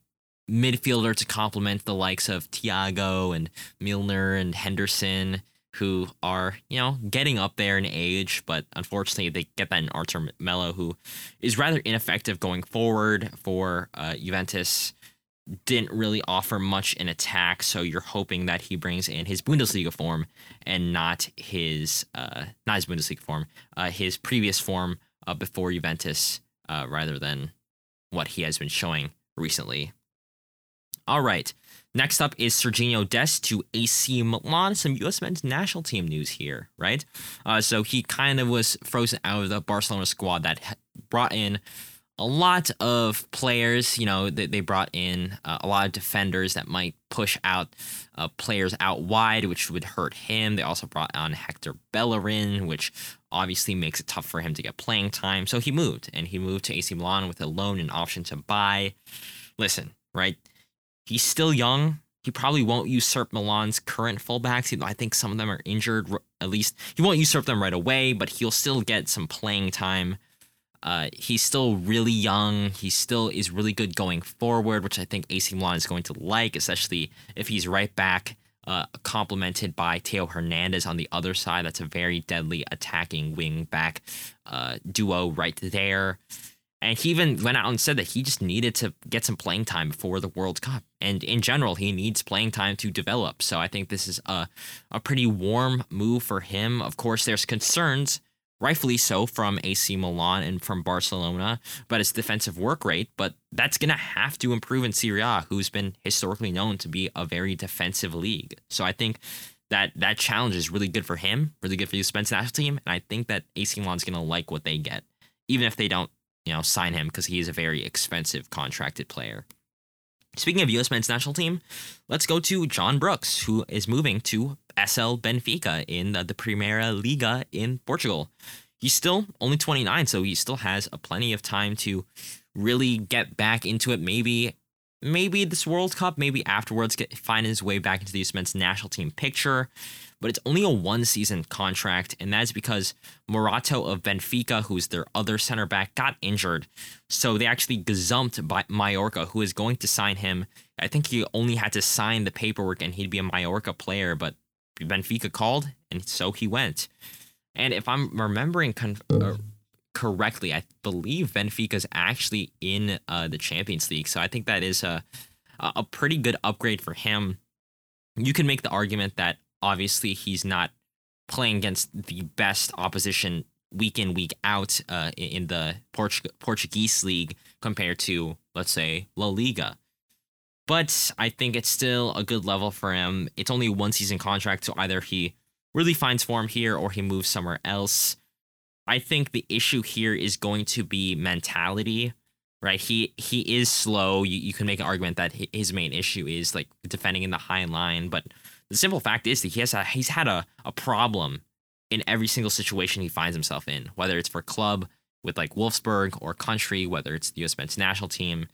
midfielder to complement the likes of Thiago and Milner and Henderson, who are, you know, getting up there in age, but unfortunately they get that in Arthur Melo, who is rather ineffective going forward for uh, Juventus. Didn't really offer much in attack, so you're hoping that he brings in his Bundesliga form and not his uh, not his Bundesliga form, uh, his previous form uh, before Juventus, uh, rather than what he has been showing recently all right. Next up is Sergiño Dest to AC Milan. Some U.S. men's national team news here, right? Uh, so he kind of was frozen out of the Barcelona squad that brought in a lot of players. You know, they, they brought in uh, a lot of defenders that might push out uh, players out wide, which would hurt him. They also brought on Hector Bellerin, which obviously makes it tough for him to get playing time. So he moved, and he moved to AC Milan with a loan and option to buy. Listen, right? He's still young. He probably won't usurp Milan's current fullbacks. I think some of them are injured. At least he won't usurp them right away, but he'll still get some playing time. Uh, he's still really young. He still is really good going forward, which I think AC Milan is going to like, especially if he's right back, uh, complemented by Theo Hernandez on the other side. That's a very deadly attacking wing back uh, duo right there. And he even went out and said that he just needed to get some playing time before the World Cup. And in general, he needs playing time to develop. So I think this is a, a pretty warm move for him. Of course, there's concerns rightfully so from AC Milan and from Barcelona, but his defensive work rate. But that's going to have to improve in Serie A, who's been historically known to be a very defensive league. So I think that that challenge is really good for him, really good for the Spence national team, and I think that AC Milan's going to like what they get, even if they don't, you know, sign him because he is a very expensive contracted player. Speaking of U.S. men's national team, let's go to John Brooks, who is moving to SL Benfica in the, the Primeira Liga in Portugal. He's still only 29, so he still has a plenty of time to really get back into it. Maybe, maybe this World Cup, maybe afterwards, get find his way back into the U.S. men's national team picture but it's only a one season contract, and that's because Morato of Benfica, who's their other center back, got injured. So they actually gazumped by Mallorca, who is going to sign him. I think he only had to sign the paperwork and he'd be a Mallorca player, but Benfica called, and so he went. And if I'm remembering con- uh, correctly, I believe Benfica's actually in uh, the Champions League. So I think that is a a pretty good upgrade for him. You can make the argument that obviously he's not playing against the best opposition week in week out uh, in the Portu- Portuguese league compared to let's say La Liga. But I think it's still a good level for him. It's only one season contract, so either he really finds form here or he moves somewhere else. I think the issue here is going to be mentality, right? He he is slow. You, you can make an argument that his main issue is like defending in the high line, but the simple fact is that he has a, he's had a, a problem in every single situation he finds himself in, whether it's for club with like Wolfsburg or country, whether it's the U.S. men's national team,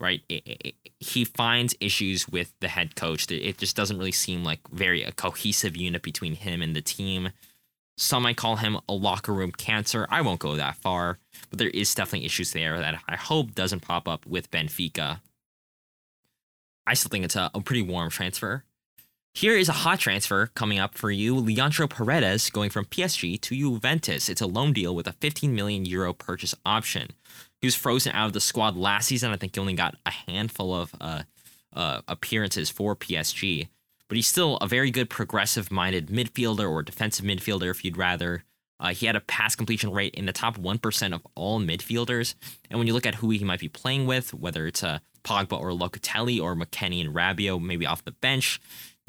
right? It, it, he finds issues with the head coach. It just doesn't really seem like very a cohesive unit between him and the team. Some might call him a locker room cancer. I won't go that far, but there is definitely issues there that I hope doesn't pop up with Benfica. I still think it's a, a pretty warm transfer. Here is a hot transfer coming up for you. Leandro Paredes going from PSG to Juventus. It's a loan deal with a 15 million euro purchase option. He was frozen out of the squad last season. I think he only got a handful of uh, uh, appearances for PSG, but he's still a very good progressive minded midfielder or defensive midfielder, if you'd rather. Uh, he had a pass completion rate in the top 1% of all midfielders. And when you look at who he might be playing with, whether it's a uh, Pogba or Locatelli or McKennie and Rabiot, maybe off the bench,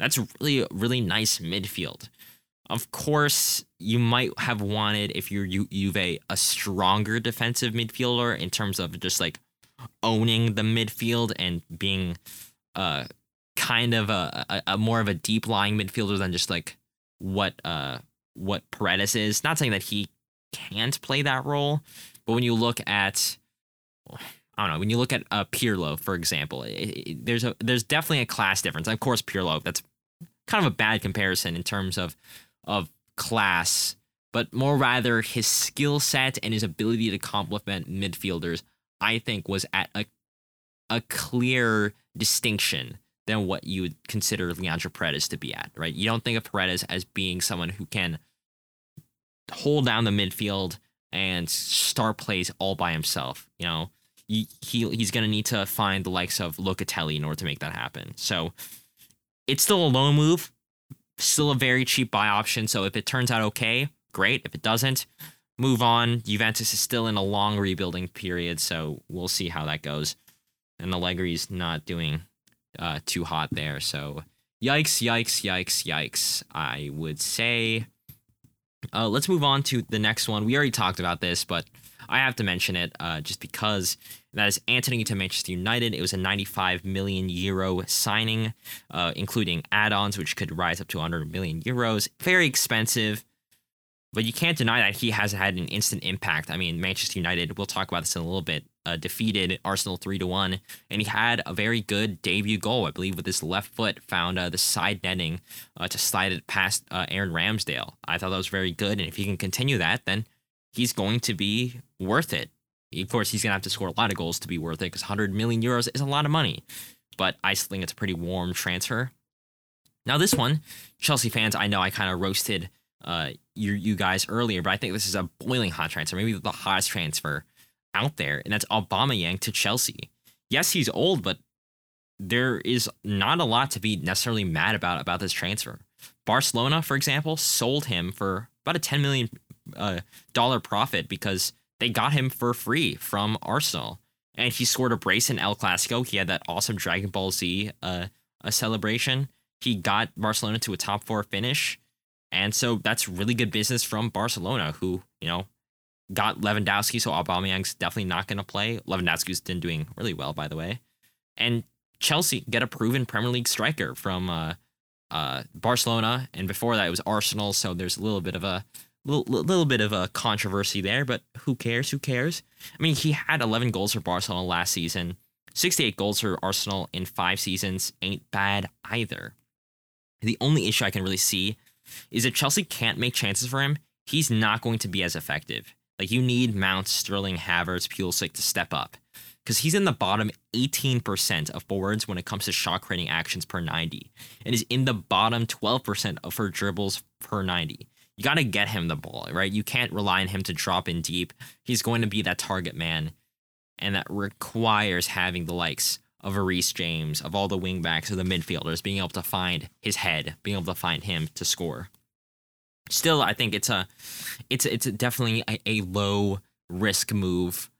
that's really, really nice midfield. Of course, you might have wanted, if you're Ju- Juve, a stronger defensive midfielder in terms of just like owning the midfield and being uh, kind of a, a, a more of a deep lying midfielder than just like what uh, what Paredes is. Not saying that he can't play that role, but when you look at I don't know. When you look at uh, Pirlo, for example, it, it, there's a there's definitely a class difference. Of course, Pirlo that's kind of a bad comparison in terms of of class, but more rather his skill set and his ability to complement midfielders. I think was at a a clear distinction than what you would consider Leandro Paredes to be at. Right? You don't think of Paredes as being someone who can hold down the midfield and start plays all by himself. You know, he, he he's going to need to find the likes of Locatelli in order to make that happen. So it's still a loan move, still a very cheap buy option. So if it turns out okay, great. If it doesn't, move on. Juventus is still in a long rebuilding period, so we'll see how that goes. And Allegri's not doing uh, too hot there. So yikes, yikes, yikes, yikes. I would say. Uh, let's move on to the next one. We already talked about this, but I have to mention it uh, just because that is Antony to Manchester United. It was a 95 million euro signing, uh, including add-ons, which could rise up to 100 million euros. Very expensive, but you can't deny that he has had an instant impact. I mean, Manchester United. We'll talk about this in a little bit. Uh, defeated Arsenal three to one, and he had a very good debut goal, I believe, with his left foot. Found uh, the side netting uh, to slide it past uh, Aaron Ramsdale. I thought that was very good, and if he can continue that, then he's going to be worth it. Of course, he's going to have to score a lot of goals to be worth it because 100 million euros is a lot of money. But I still think it's a pretty warm transfer. Now, this one, Chelsea fans, I know I kind of roasted uh, you, you guys earlier, but I think this is a boiling hot transfer, maybe the hottest transfer out there, and that's Obama Aubameyang to Chelsea. Yes, he's old, but there is not a lot to be necessarily mad about about this transfer. Barcelona, for example, sold him for about a 10 million uh, dollar profit because they got him for free from Arsenal. And he scored a brace in El Clasico. He had that awesome Dragon Ball Z uh, a celebration. He got Barcelona to a top four finish. And so that's really good business from Barcelona, who, you know, got Lewandowski. So Aubameyang's definitely not going to play. Lewandowski's been doing really well, by the way. And Chelsea get a proven Premier League striker from uh, uh, Barcelona, and before that it was Arsenal. So there's a little bit of a little, little bit of a controversy there, but who cares? Who cares? I mean, he had 11 goals for Barcelona last season. 68 goals for Arsenal in five seasons ain't bad either. The only issue I can really see is if Chelsea can't make chances for him, he's not going to be as effective. Like you need Mount, Sterling, Havertz, Pulisic to step up because he's in the bottom 18% of forwards when it comes to shot creating actions per 90 and is in the bottom 12% of her dribbles per 90. You got to get him the ball, right? You can't rely on him to drop in deep. He's going to be that target man, and that requires having the likes of a Reece James, of all the wingbacks, of the midfielders, being able to find his head, being able to find him to score. Still, I think it's a, it's it's definitely a, a low risk move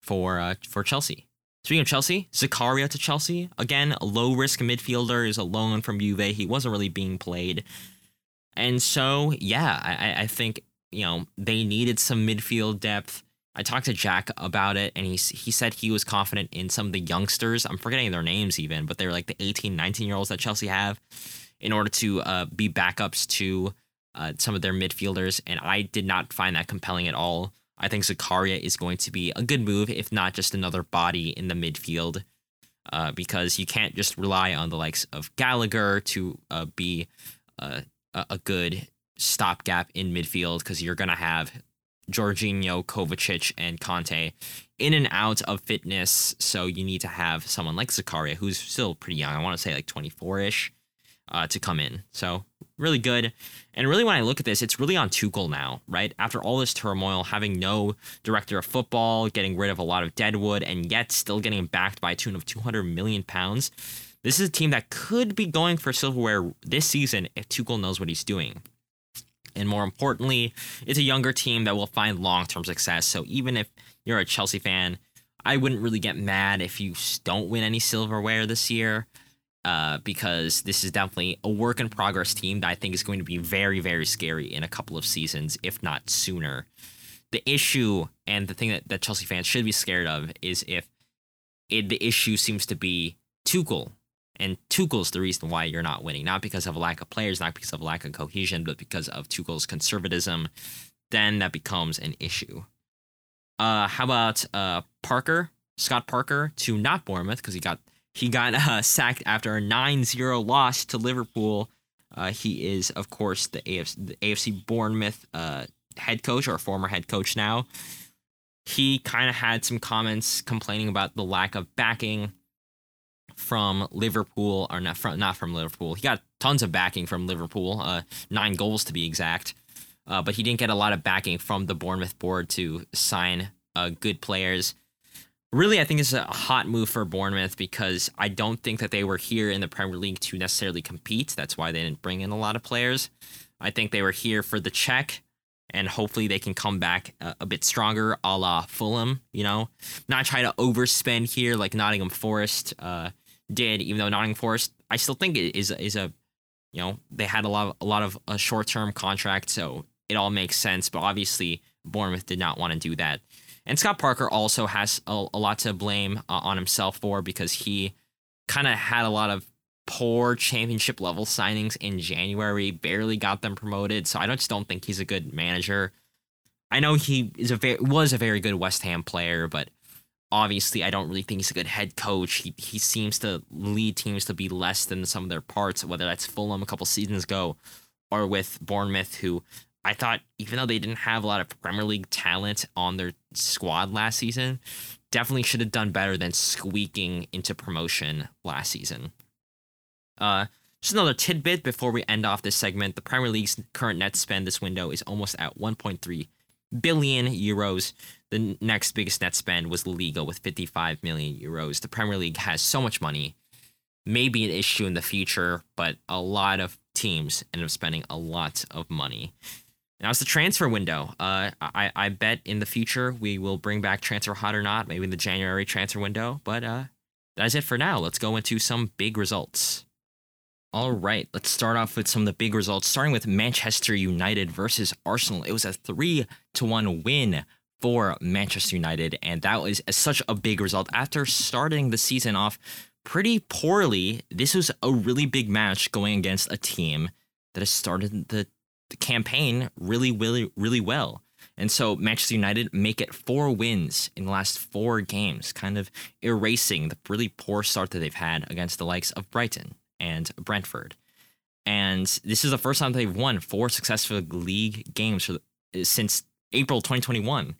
for uh, for Chelsea. Speaking of Chelsea, Zakaria to Chelsea again, a low risk midfielder is a loan from Juve. He wasn't really being played, and so yeah, I, I think you know they needed some midfield depth. I talked to Jack about it, and he he said he was confident in some of the youngsters. I'm forgetting their names even, but they're like the 18, 19 year olds that Chelsea have in order to uh, be backups to uh, some of their midfielders, and I did not find that compelling at all. I think Zakaria is going to be a good move, if not just another body in the midfield, uh, because you can't just rely on the likes of Gallagher to uh, be uh, a good stopgap in midfield, because you're going to have Jorginho, Kovacic, and Kanté in and out of fitness. So you need to have someone like Zakaria, who's still pretty young. I want to say like 24 ish, uh, to come in. So really good. And really, when I look at this, it's really on Tuchel now, right? After all this turmoil, having no director of football, getting rid of a lot of deadwood, and yet still getting backed by a tune of 200 million pounds. This is a team that could be going for silverware this season if Tuchel knows what he's doing. And more importantly, it's a younger team that will find long term success. So even if you're a Chelsea fan, I wouldn't really get mad if you don't win any silverware this year uh, because this is definitely a work in progress team that I think is going to be very, very scary in a couple of seasons, if not sooner. The issue and the thing that, that Chelsea fans should be scared of is if it, the issue seems to be Tuchel. And Tuchel's the reason why you're not winning, not because of a lack of players, not because of a lack of cohesion, but because of Tuchel's conservatism. Then that becomes an issue. Uh, how about uh, Parker, Scott Parker, to not Bournemouth because he got he got uh, sacked after a 9-0 loss to Liverpool. Uh, he is, of course, the AFC, the AFC Bournemouth uh, head coach or former head coach now. He kind of had some comments complaining about the lack of backing from Liverpool, or not from not from Liverpool. He got tons of backing from Liverpool, uh, nine goals to be exact, uh, but he didn't get a lot of backing from the Bournemouth board to sign uh, good players really, I think it's a hot move for Bournemouth because I don't think that they were here in the Premier League to necessarily compete. That's why they didn't bring in a lot of players. I think they were here for the check, and hopefully they can come back a, a bit stronger, a la Fulham. You know, not try to overspend here like Nottingham Forest uh, did. Even though Nottingham Forest, I still think it is is a, you know, they had a lot of, a lot of a short term contract, so it all makes sense. But obviously, Bournemouth did not want to do that. And Scott Parker also has a, a lot to blame uh, on himself for because he kind of had a lot of poor championship level signings in January, barely got them promoted. So I just don't think he's a good manager. I know he is a very was a very good West Ham player, but obviously I don't really think he's a good head coach. He he seems to lead teams to be less than some of their parts, whether that's Fulham a couple seasons ago or with Bournemouth, who I thought even though they didn't have a lot of Premier League talent on their squad last season, definitely should have done better than squeaking into promotion last season. Uh, just another tidbit before we end off this segment: the Premier League's current net spend this window is almost at 1.3 billion euros. The next biggest net spend was Liga with 55 million euros. The Premier League has so much money. Maybe an issue in the future, but a lot of teams end up spending a lot of money. Now it's the transfer window. Uh, I, I bet in the future we will bring back transfer hot or not, maybe in the January transfer window. But uh, that is it for now. Let's go into some big results. All right, let's start off with some of the big results, starting with Manchester United versus Arsenal. It was a three to one win for Manchester United, and that was such a big result after starting the season off pretty poorly. This was a really big match going against a team that has started the, the campaign really, really, really well. And so Manchester United make it four wins in the last four games, kind of erasing the really poor start that they've had against the likes of Brighton and Brentford. And this is the first time they've won four successful league games for, since April 2021.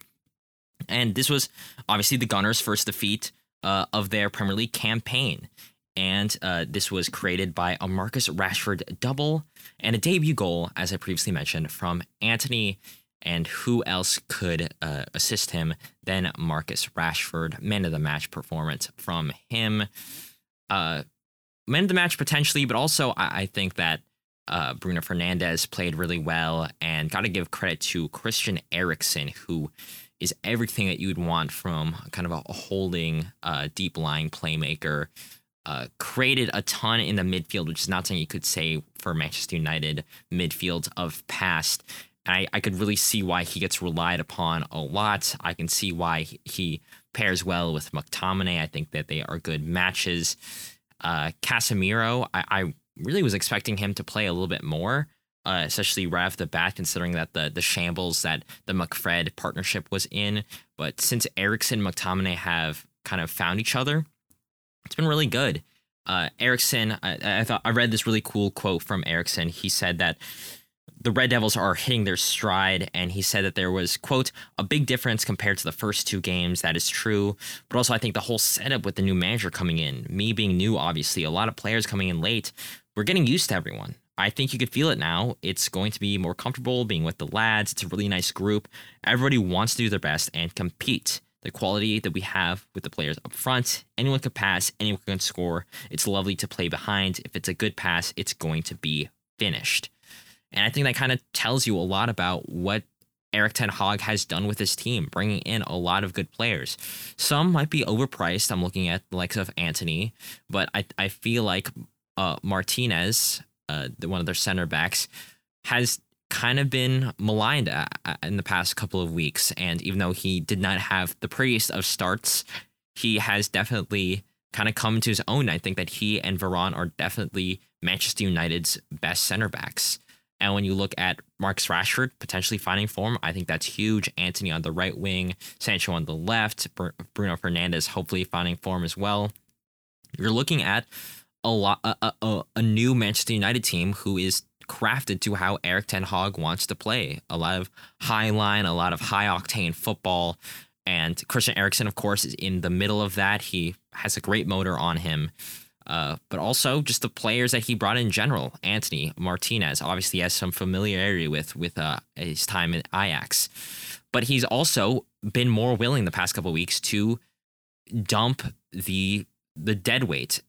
And this was obviously the Gunners' first defeat uh, of their Premier League campaign. And uh, this was created by a Marcus Rashford double and a debut goal, as I previously mentioned, from Antony. And who else could uh, assist him than Marcus Rashford? Man of the match performance from him. Man of the match potentially, but also I, I think that uh, Bruno Fernandes played really well, and got to give credit to Christian Eriksen, who is everything that you'd want from kind of a holding, uh, deep lying playmaker. Uh, created a ton in the midfield, which is not something you could say for Manchester United midfield of past. I, I could really see why he gets relied upon a lot. I can see why he pairs well with McTominay. I think that they are good matches. Uh, Casemiro, I, I really was expecting him to play a little bit more uh, especially right off the bat, considering that the the shambles that the McFred partnership was in. But since Eriksen and McTominay have kind of found each other, it's been really good. Uh, Eriksen, I, I thought I read this really cool quote from Eriksen. He said that the Red Devils are hitting their stride, and he said that there was, quote, a big difference compared to the first two games. That is true. But also, I think the whole setup with the new manager coming in, me being new, obviously, a lot of players coming in late, we're getting used to everyone. I think you could feel it now. It's going to be more comfortable being with the lads. It's a really nice group. Everybody wants to do their best and compete. The quality that we have with the players up front, anyone can pass, anyone can score. It's lovely to play behind. If it's a good pass, it's going to be finished. And I think that kind of tells you a lot about what Erik Ten Hag has done with his team, bringing in a lot of good players. Some might be overpriced. I'm looking at the likes of Antony, but I, I feel like uh, Martinez uh, one of their center backs, has kind of been maligned in the past couple of weeks. And even though he did not have the prettiest of starts, he has definitely kind of come to his own. I think that he and Varane are definitely Manchester United's best center backs. And when you look at Marcus Rashford potentially finding form, I think that's huge. Antony on the right wing, Sancho on the left, Bruno Fernandes hopefully finding form as well. You're looking at a lot a, a, a new Manchester United team who is crafted to how Erik Ten Hag wants to play. A lot of high line, a lot of high octane football. And Christian Eriksen, of course, is in the middle of that. He has a great motor on him. Uh, but also just the players that he brought in general. Antony Martinez obviously has some familiarity with with uh, his time at Ajax, but he's also been more willing the past couple weeks to dump the the dead weight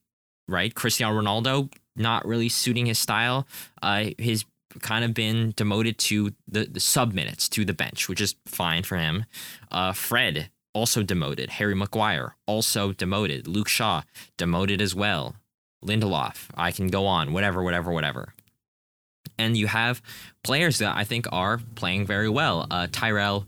right? Cristiano Ronaldo not really suiting his style. Uh, he's kind of been demoted to the, the sub minutes to the bench, which is fine for him. Uh, Fred also demoted. Harry Maguire also demoted. Luke Shaw demoted as well. Lindelof, I can go on, whatever, whatever, whatever. And you have players that I think are playing very well. Uh, Tyrell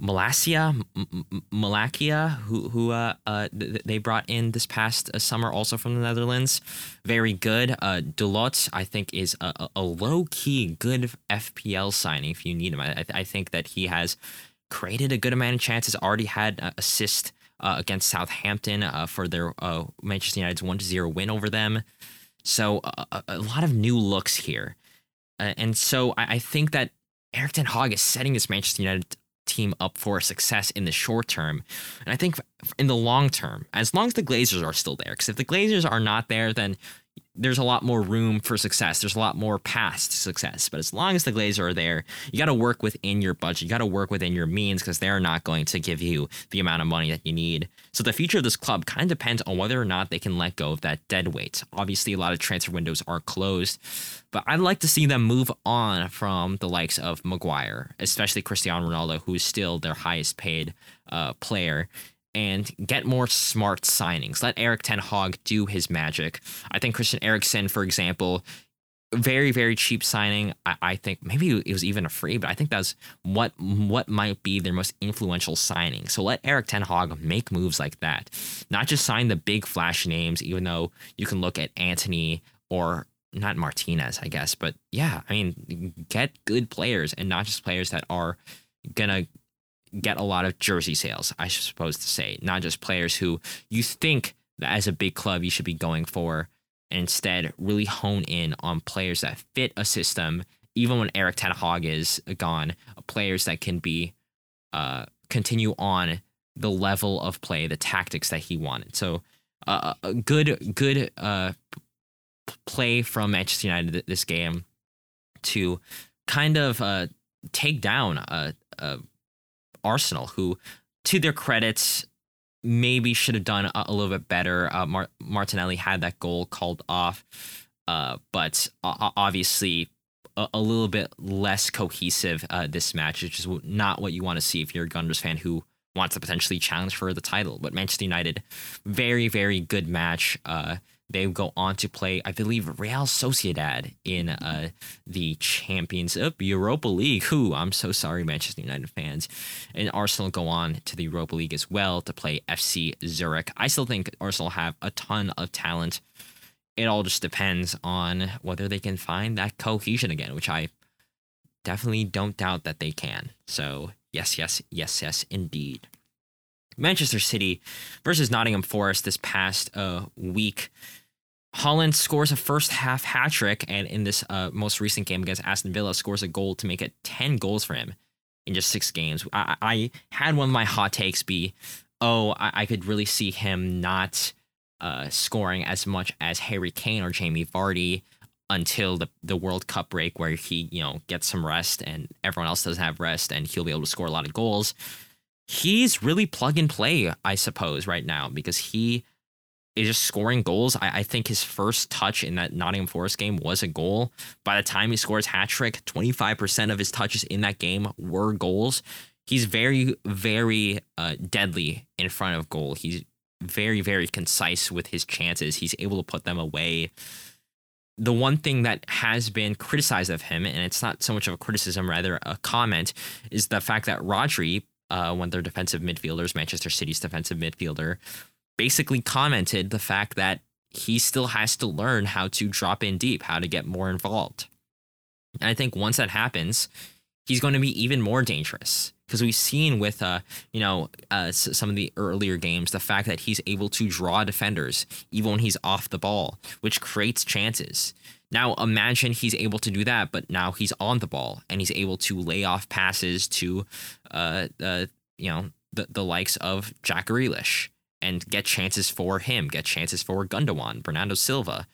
Malacia, M- Malakia, who who uh, uh, th- they brought in this past uh, summer, also from the Netherlands, very good. Uh, Dalot, I think, is a, a low key good FPL signing if you need him. I, I think that he has created a good amount of chances. Already had uh, assist uh, against Southampton uh, for their uh, Manchester United's one 0 win over them. So a, a lot of new looks here, uh, and so I, I think that Erik Ten Hag is setting this Manchester United team up for success in the short term. And I think in the long term, as long as the Glazers are still there, because if the Glazers are not there, then there's a lot more room for success. There's a lot more past success. But as long as the Glazers are there, you got to work within your budget. You got to work within your means because they're not going to give you the amount of money that you need. So the future of this club kind of depends on whether or not they can let go of that dead weight. Obviously, a lot of transfer windows are closed, but I'd like to see them move on from the likes of Maguire, especially Cristiano Ronaldo, who is still their highest paid uh, player and get more smart signings. Let Erik Ten Hag do his magic. I think Christian Eriksen, for example, very very cheap signing. I, I, think maybe it was even a free, but I think that's what what might be their most influential signing. So let Erik Ten Hag make moves like that, not just sign the big flash names. Even though you can look at Antony or not Martinez, I guess, but yeah, I mean, get good players and not just players that are gonna get a lot of jersey sales, I suppose to say, not just players who you think that as a big club you should be going for, and instead really hone in on players that fit a system, even when Erik Ten Hag is gone, players that can be uh, continue on the level of play, the tactics that he wanted. So uh, a good good uh, play from Manchester United this game to kind of uh, take down a, a Arsenal, who, to their credits, maybe should have done a, a little bit better. Uh, Mar- Martinelli had that goal called off, uh, but uh, obviously a, a, little bit less cohesive uh, this match, which is not what you want to see if you're a Gunners fan who wants to potentially challenge for the title. But Manchester United, very, very good match. They go on to play, I believe, Real Sociedad in uh, the Champions of Europa League. Who I'm so sorry, Manchester United fans. And Arsenal go on to the Europa League as well to play FC Zurich. I still think Arsenal have a ton of talent. It all just depends on whether they can find that cohesion again, which I definitely don't doubt that they can. So, yes, yes, yes, yes, indeed. Manchester City versus Nottingham Forest this past uh, week. Haaland scores a first half hat trick, and in this uh, most recent game against Aston Villa, scores a goal to make it 10 goals for him in just six games. I, I had one of my hot takes be, oh, I, I could really see him not uh, scoring as much as Harry Kane or Jamie Vardy until the, the World Cup break, where he, you know, gets some rest and everyone else doesn't have rest and he'll be able to score a lot of goals. He's really plug and play, I suppose, right now because he is just scoring goals. I, I, think his first touch in that Nottingham Forest game was a goal. By the time he scores hat trick, 25% of his touches in that game were goals. He's very, very uh, deadly in front of goal. He's very, very concise with his chances. He's able to put them away. The one thing that has been criticized of him, and it's not so much of a criticism, rather a comment, is the fact that Rodri, uh, one of their defensive midfielders, Manchester City's defensive midfielder, basically commented the fact that he still has to learn how to drop in deep, how to get more involved. And I think once that happens, he's going to be even more dangerous because we've seen with uh, you know uh, some of the earlier games the fact that he's able to draw defenders even when he's off the ball, which creates chances. Now imagine he's able to do that, but now he's on the ball and he's able to lay off passes to uh, uh you know the the likes of Jack Grealish and get chances for him, get chances for Gundogan, Bernardo Silva.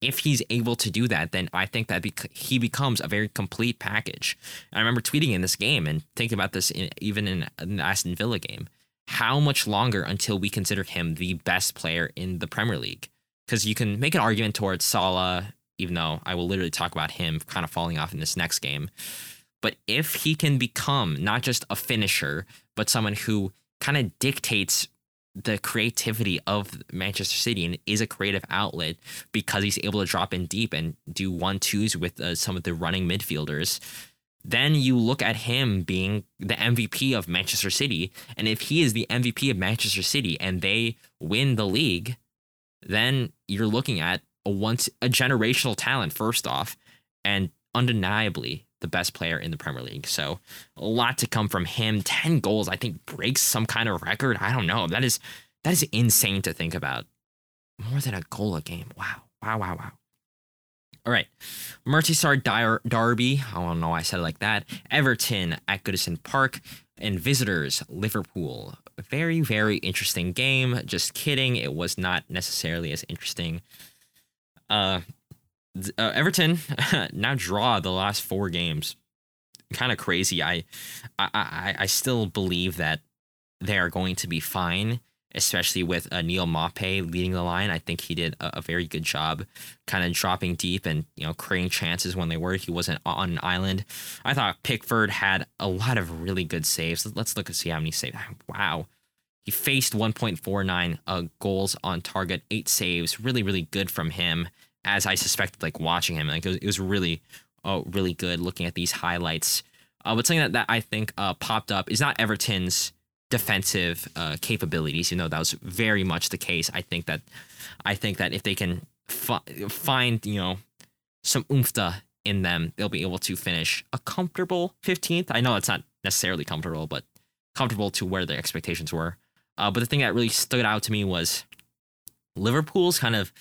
If he's able to do that, then I think that bec- he becomes a very complete package. I remember tweeting in this game and thinking about this in, even in, in the Aston Villa game. How much longer until we consider him the best player in the Premier League? Because you can make an argument towards Salah, even though I will literally talk about him kind of falling off in this next game. But if he can become not just a finisher, but someone who kind of dictates the creativity of Manchester City and is a creative outlet because he's able to drop in deep and do one twos with uh, some of the running midfielders. Then you look at him being the MVP of Manchester City. And if he is the MVP of Manchester City and they win the league, then you're looking at a once a generational talent, first off, and undeniably the best player in the Premier League. So a lot to come from him. 10 goals, I think breaks some kind of record. I don't know. That is that is insane to think about. More than a goal a game. Wow. Wow, wow, wow. All right. Merseyside Derby. I don't know why I said it like that. Everton at Goodison Park and visitors Liverpool. Very, very interesting game. Just kidding. It was not necessarily as interesting Uh, uh Everton now draw the last four games. Kind of crazy. I, I, I, I still believe that they are going to be fine especially with uh, Neal Maupay leading the line. I think he did a, a very good job kind of dropping deep and, you know, creating chances when they were. He wasn't on an island. I thought Pickford had a lot of really good saves. Let's look and see how many saves. Wow. He faced 1.49 uh, goals on target, eight saves. Really, really good from him, as I suspected, like watching him. Like it was, it was really, oh, really good looking at these highlights. Uh, but something that, that I think uh, popped up is not Everton's defensive uh, capabilities. You know that was very much the case. I think that I think that if they can fi- find you know some oomph in them, they'll be able to finish a comfortable 15th. I know it's not necessarily comfortable, but comfortable to where their expectations were. Uh, but the thing that really stood out to me was Liverpool's kind of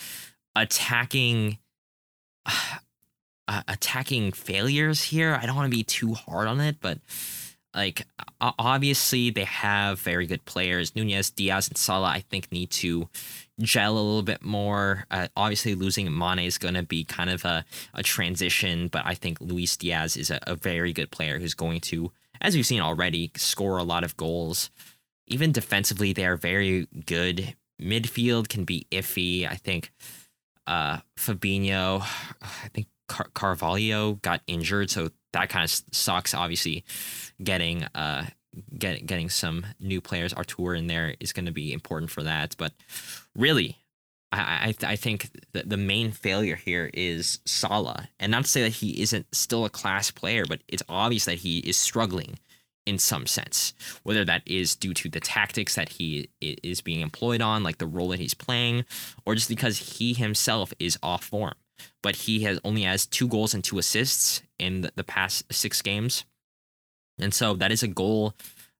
attacking. Uh, attacking failures here. I don't want to be too hard on it, but like obviously they have very good players. Nunez, Diaz, and Salah I think need to gel a little bit more. Uh, obviously losing Mane is going to be kind of a, a transition, but I think Luis Diaz is a, a very good player who's going to, as we've seen already, score a lot of goals. Even defensively, they are very good. Midfield can be iffy. I think uh, Fabinho, I think Car- Carvalho got injured, so that kind of sucks. Obviously, getting uh getting getting some new players, Arthur in there is going to be important for that. But really, I I, I think the, the main failure here is Salah, and not to say that he isn't still a class player, but it's obvious that he is struggling in some sense, whether that is due to the tactics that he is being employed on, like the role that he's playing, or just because he himself is off form. But he has only has two goals and two assists in the, past six games, and so that is a goal,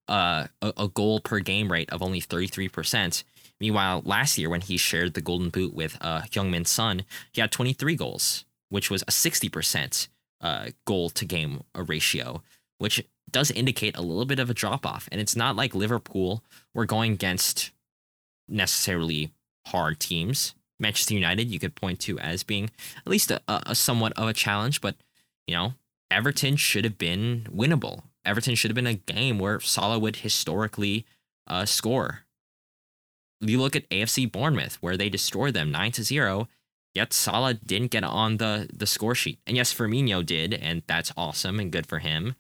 uh, a, goal per game rate of only thirty three percent. Meanwhile, last year when he shared the Golden Boot with uh, Heung-min Son, he had twenty three goals, which was a sixty percent uh, goal to game ratio, which does indicate a little bit of a drop off. And it's not like Liverpool were going against necessarily hard teams. Manchester United you could point to as being at least a, a somewhat of a challenge, but you know, Everton should have been winnable. Everton should have been a game where Salah would historically uh, score. You look at AFC Bournemouth, where they destroyed them 9 to 0, yet Salah didn't get on the, the score sheet. And yes, Firmino did, and that's awesome and good for him.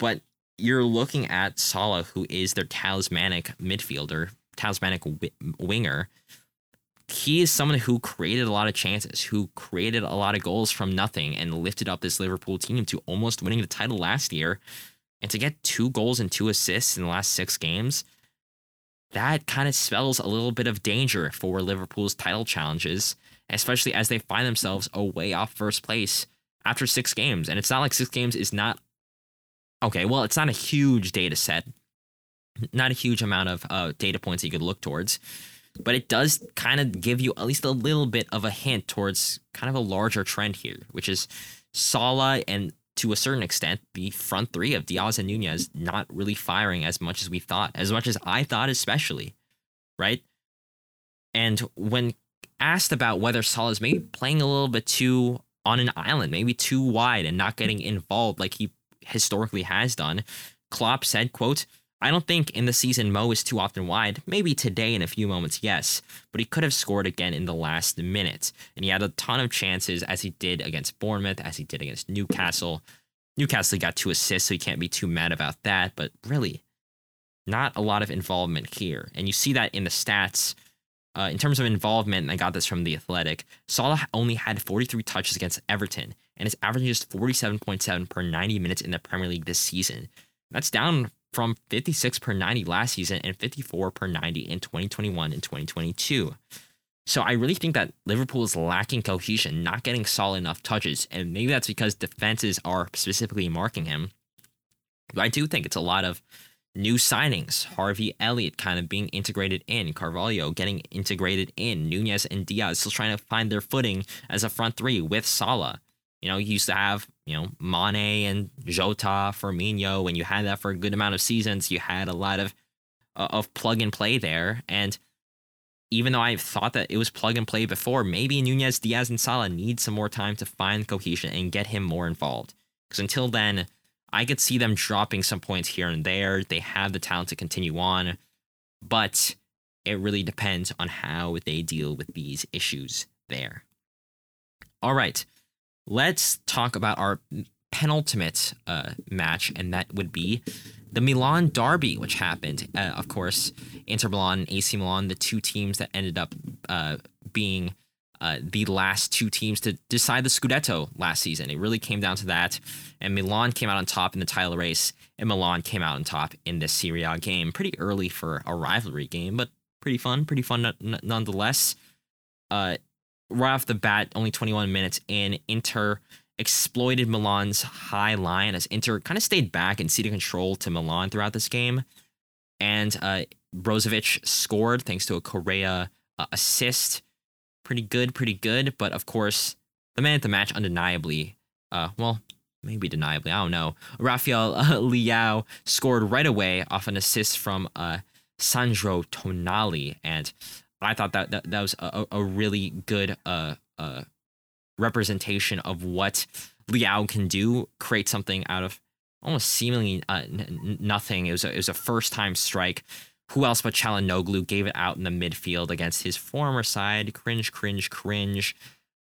But you're looking at Salah, who is their talismanic midfielder, talismanic w- winger, he is someone who created a lot of chances, who created a lot of goals from nothing and lifted up this Liverpool team to almost winning the title last year. And to get two goals and two assists in the last six games, that kind of spells a little bit of danger for Liverpool's title challenges, especially as they find themselves away off first place after six games. And it's not like six games is not okay, well, it's not a huge data set, not a huge amount of uh, data points you could look towards but it does kind of give you at least a little bit of a hint towards kind of a larger trend here, which is Salah and to a certain extent the front three of Diaz and Nunez not really firing as much as we thought, as much as I thought, especially, right? And when asked about whether Salah is maybe playing a little bit too on an island, maybe too wide and not getting involved like he historically has done, Klopp said, quote, I don't think in the season Mo is too often wide. Maybe today in a few moments, yes, but he could have scored again in the last minute. And he had a ton of chances as he did against Bournemouth, as he did against Newcastle. Newcastle got two assists, so he can't be too mad about that, but really, not a lot of involvement here. And you see that in the stats. Uh, in terms of involvement, I got this from The Athletic, Salah only had 43 touches against Everton and is averaging just 47.7 per 90 minutes in the Premier League this season. That's down from 56 per 90 last season and 54 per 90 in 2021 and 2022. So I really think that Liverpool is lacking cohesion, not getting solid enough touches, and maybe that's because defenses are specifically marking him. But I do think it's a lot of new signings. Harvey Elliott kind of being integrated in, Carvalho getting integrated in, Nunez and Diaz still trying to find their footing as a front three with Salah. You know, you used to have, you know, Mane and Jota, Firmino. and you had that for a good amount of seasons, you had a lot of uh, of plug and play there. And even though I thought that it was plug and play before, maybe Nunez, Diaz, and Salah need some more time to find cohesion and get him more involved. Because until then, I could see them dropping some points here and there. They have the talent to continue on, but it really depends on how they deal with these issues there. All right, let's talk about our penultimate uh, match, and that would be the Milan Derby, which happened. Uh, of course, Inter Milan and AC Milan, the two teams that ended up uh, being uh, the last two teams to decide the Scudetto last season. It really came down to that. And Milan came out on top in the title race, and Milan came out on top in this Serie A game. Pretty early for a rivalry game, but pretty fun, pretty fun n- nonetheless. Right off the bat, only 21 minutes in, Inter exploited Milan's high line as Inter kind of stayed back and ceded control to Milan throughout this game. And uh, Brozovic scored thanks to a Correa uh, assist. Pretty good, pretty good. But of course, the man at the match, undeniably, uh, well, maybe deniably, I don't know. Rafael uh, Leao scored right away off an assist from uh, Sandro Tonali. And I thought that that, that was a, a really good uh, uh, representation of what Leao can do, create something out of almost seemingly uh, n- nothing. It was a, it was a first time strike. Who else but Calhanoglu gave it out in the midfield against his former side? Cringe, cringe, cringe.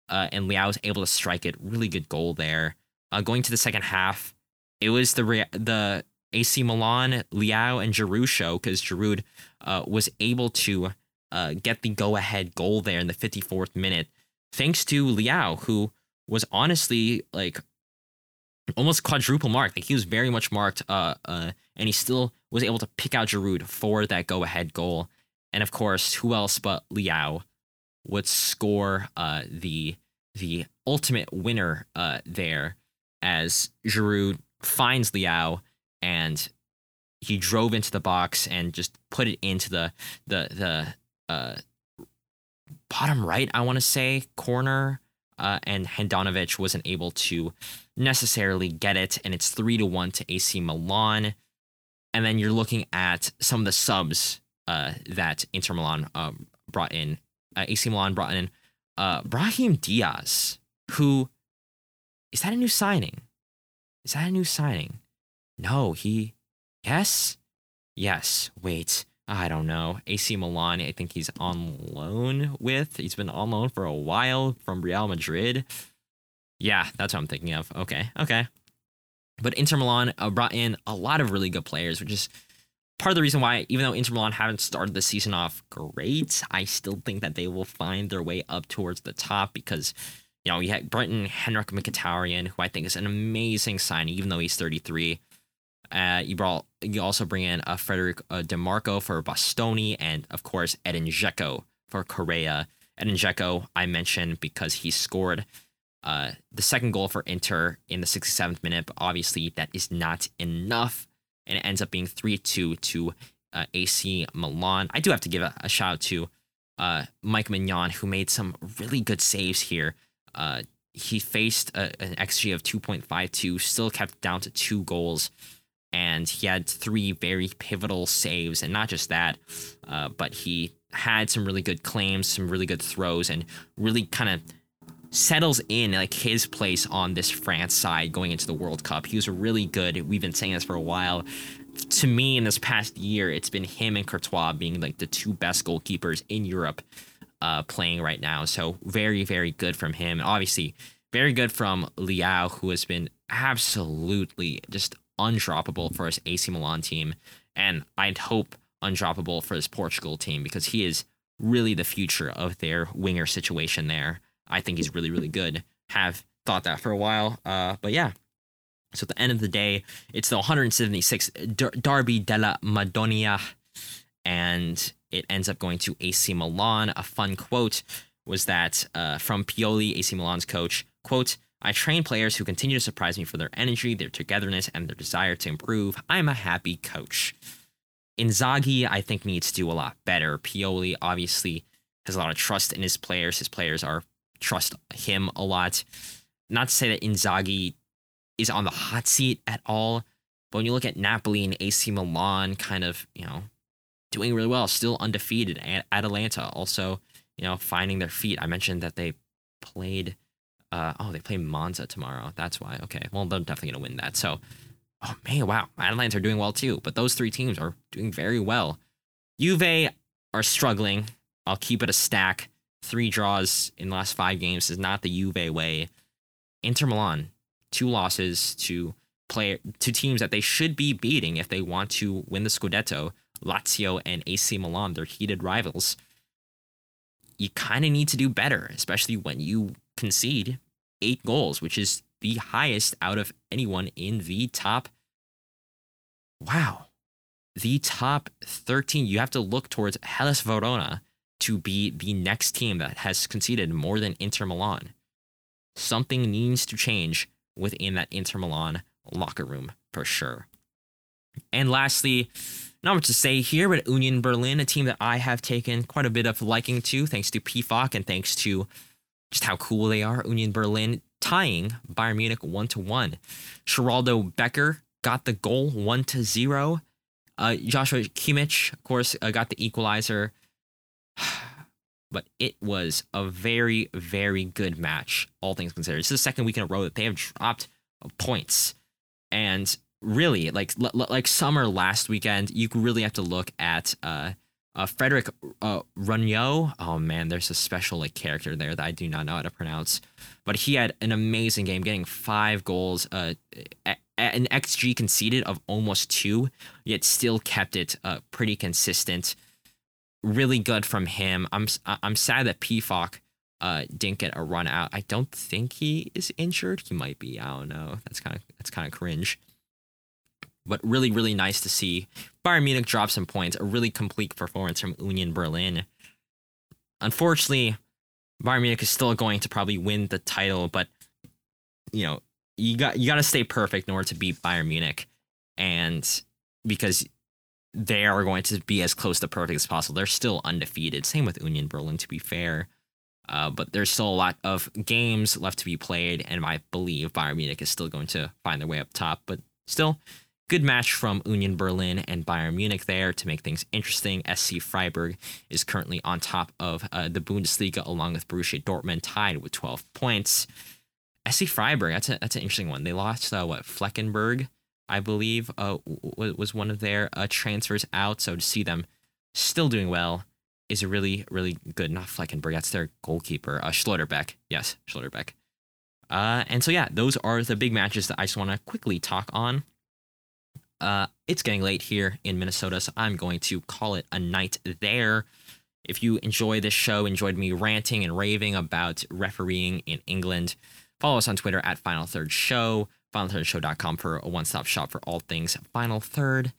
Uh, and Leao was able to strike it. Really good goal there. Uh, going to the second half, it was the rea- the AC Milan, Leao, and Giroud show because Giroud uh, was able to uh, get the go ahead goal there in the 54th minute thanks to Leao, who was honestly like almost quadruple marked. Like he was very much marked, uh, uh, and he still was able to pick out Giroud for that go ahead goal. And of course, who else but Leao would score uh, the the ultimate winner uh, there as Giroud finds Leao and he drove into the box and just put it into the the the uh, bottom right, I want to say, corner. Uh, and Handanovic wasn't able to necessarily get it, and it's three to one to AC Milan. And then you're looking at some of the subs uh, that Inter Milan um, brought in. Uh, AC Milan brought in uh, Brahim Diaz, who is that a new signing? Is that a new signing? No, he. Yes, yes. Wait, I don't know. AC Milan, I think he's on loan with. He's been on loan for a while from Real Madrid. Yeah, that's what I'm thinking of. Okay, okay. But Inter Milan uh, brought in a lot of really good players, which is part of the reason why, even though Inter Milan haven't started the season off great, I still think that they will find their way up towards the top because, you know, you had Brenton Henrikh Mkhitaryan, who I think is an amazing signing, even though he's 33. Uh, you brought you also bring in uh, Frederick uh, Dimarco for Bastoni, and of course Edin Dzeko for Correa. Edin Dzeko I mentioned because he scored uh, the second goal for Inter in the 67th minute, but obviously that is not enough, and it ends up being 3-2 to uh, AC Milan. I do have to give a, a shout out to uh, Mike Maignan, who made some really good saves here. Uh, he faced a, an XG of 2.52, still kept down to two goals and he had three very pivotal saves. And not just that, uh, but he had some really good claims, some really good throws, and really kind of settles in like his place on this France side going into the World Cup. He was really good. We've been saying this for a while. To me, in this past year, it's been him and Courtois being like the two best goalkeepers in Europe uh, playing right now. So very, very good from him. Obviously, very good from Leao, who has been absolutely just undroppable for his AC Milan team, and I'd hope undroppable for his Portugal team because he is really the future of their winger situation there. I think he's really, really good. Have thought that for a while. Uh, but yeah. So at the end of the day, it's the 176th Derby della Madonnina, and it ends up going to AC Milan. A fun quote was that uh, from Pioli, AC Milan's coach, quote, I train players who continue to surprise me for their energy, their togetherness, and their desire to improve. I'm a happy coach. Inzaghi, I think, needs to do a lot better. Pioli obviously has a lot of trust in his players. His players are trust him a lot. Not to say that Inzaghi is on the hot seat at all, but when you look at Napoli and AC Milan, kind of, you know, doing really well, still undefeated. And Atalanta also, you know, finding their feet. I mentioned that they played. Uh, oh, they play Monza tomorrow. That's why. Okay, well, they're definitely gonna win that. So, oh man, wow, Atalanta are doing well too. But those three teams are doing very well. Juve are struggling. I'll keep it a stack. Three draws in the last five games is not the Juve way. Inter Milan, two losses to play to teams that they should be beating if they want to win the Scudetto. Lazio and AC Milan, they're heated rivals. You kind of need to do better, especially when you concede eight goals, which is the highest out of anyone in the top. Wow. The top 13. You have to look towards Hellas Verona to be the next team that has conceded more than Inter Milan. Something needs to change within that Inter Milan locker room for sure. And lastly, not much to say here, but Union Berlin, a team that I have taken quite a bit of liking to, thanks to Pefok and thanks to just how cool they are. Union Berlin tying Bayern Munich one to one. Sheraldo Becker got the goal one to zero. Uh, Joshua Kimmich, of course, uh, got the equalizer. but it was a very, very good match, all things considered. It's the second week in a row that they have dropped points. And really, like like summer last weekend, you really have to look at uh, uh Frederick uh, Runyo. Oh man, there's a special like character there that I do not know how to pronounce, but he had an amazing game, getting five goals, uh, an xG conceded of almost two, yet still kept it uh, pretty consistent. Really good from him. I'm I'm sad that Pefok uh didn't get a run out. I don't think he is injured. He might be. I don't know. That's kind of that's kind of cringe. But really, really nice to see Bayern Munich drop some points. A really complete performance from Union Berlin. Unfortunately, Bayern Munich is still going to probably win the title, but you know you got you got to stay perfect in order to beat Bayern Munich, and because they are going to be as close to perfect as possible. They're still undefeated. Same with Union Berlin, to be fair. Uh, but there's still a lot of games left to be played, and I believe Bayern Munich is still going to find their way up top. But still, good match from Union Berlin and Bayern Munich there to make things interesting. SC Freiburg is currently on top of uh, the Bundesliga along with Borussia Dortmund, tied with 12 points. SC Freiburg, that's a, that's an interesting one. They lost uh, what Fleckenberg, I believe, uh, was one of their uh, transfers out. So to see them still doing well is a really, really good. Not Fleckenberg, that's their goalkeeper. Uh, Schlotterbeck. Yes, Schlotterbeck. Uh, and so, yeah, those are the big matches that I just want to quickly talk on. Uh, it's getting late here in Minnesota, so I'm going to call it a night there. If you enjoy this show, enjoyed me ranting and raving about refereeing in England, follow us on Twitter at Final Third Show, finalthirdshow.com for a one stop shop for all things Final Third.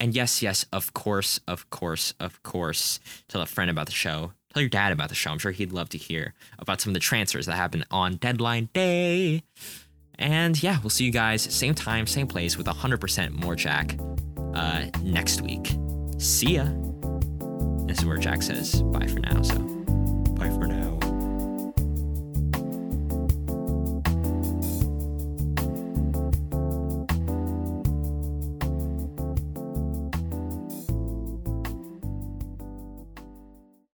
And yes, yes, of course, of course, of course, tell a friend about the show. Tell your dad about the show. I'm sure he'd love to hear about some of the transfers that happened on deadline day. And yeah, we'll see you guys same time, same place with 100% more Jack uh, next week. See ya. This is where Jack says bye for now. So bye for now.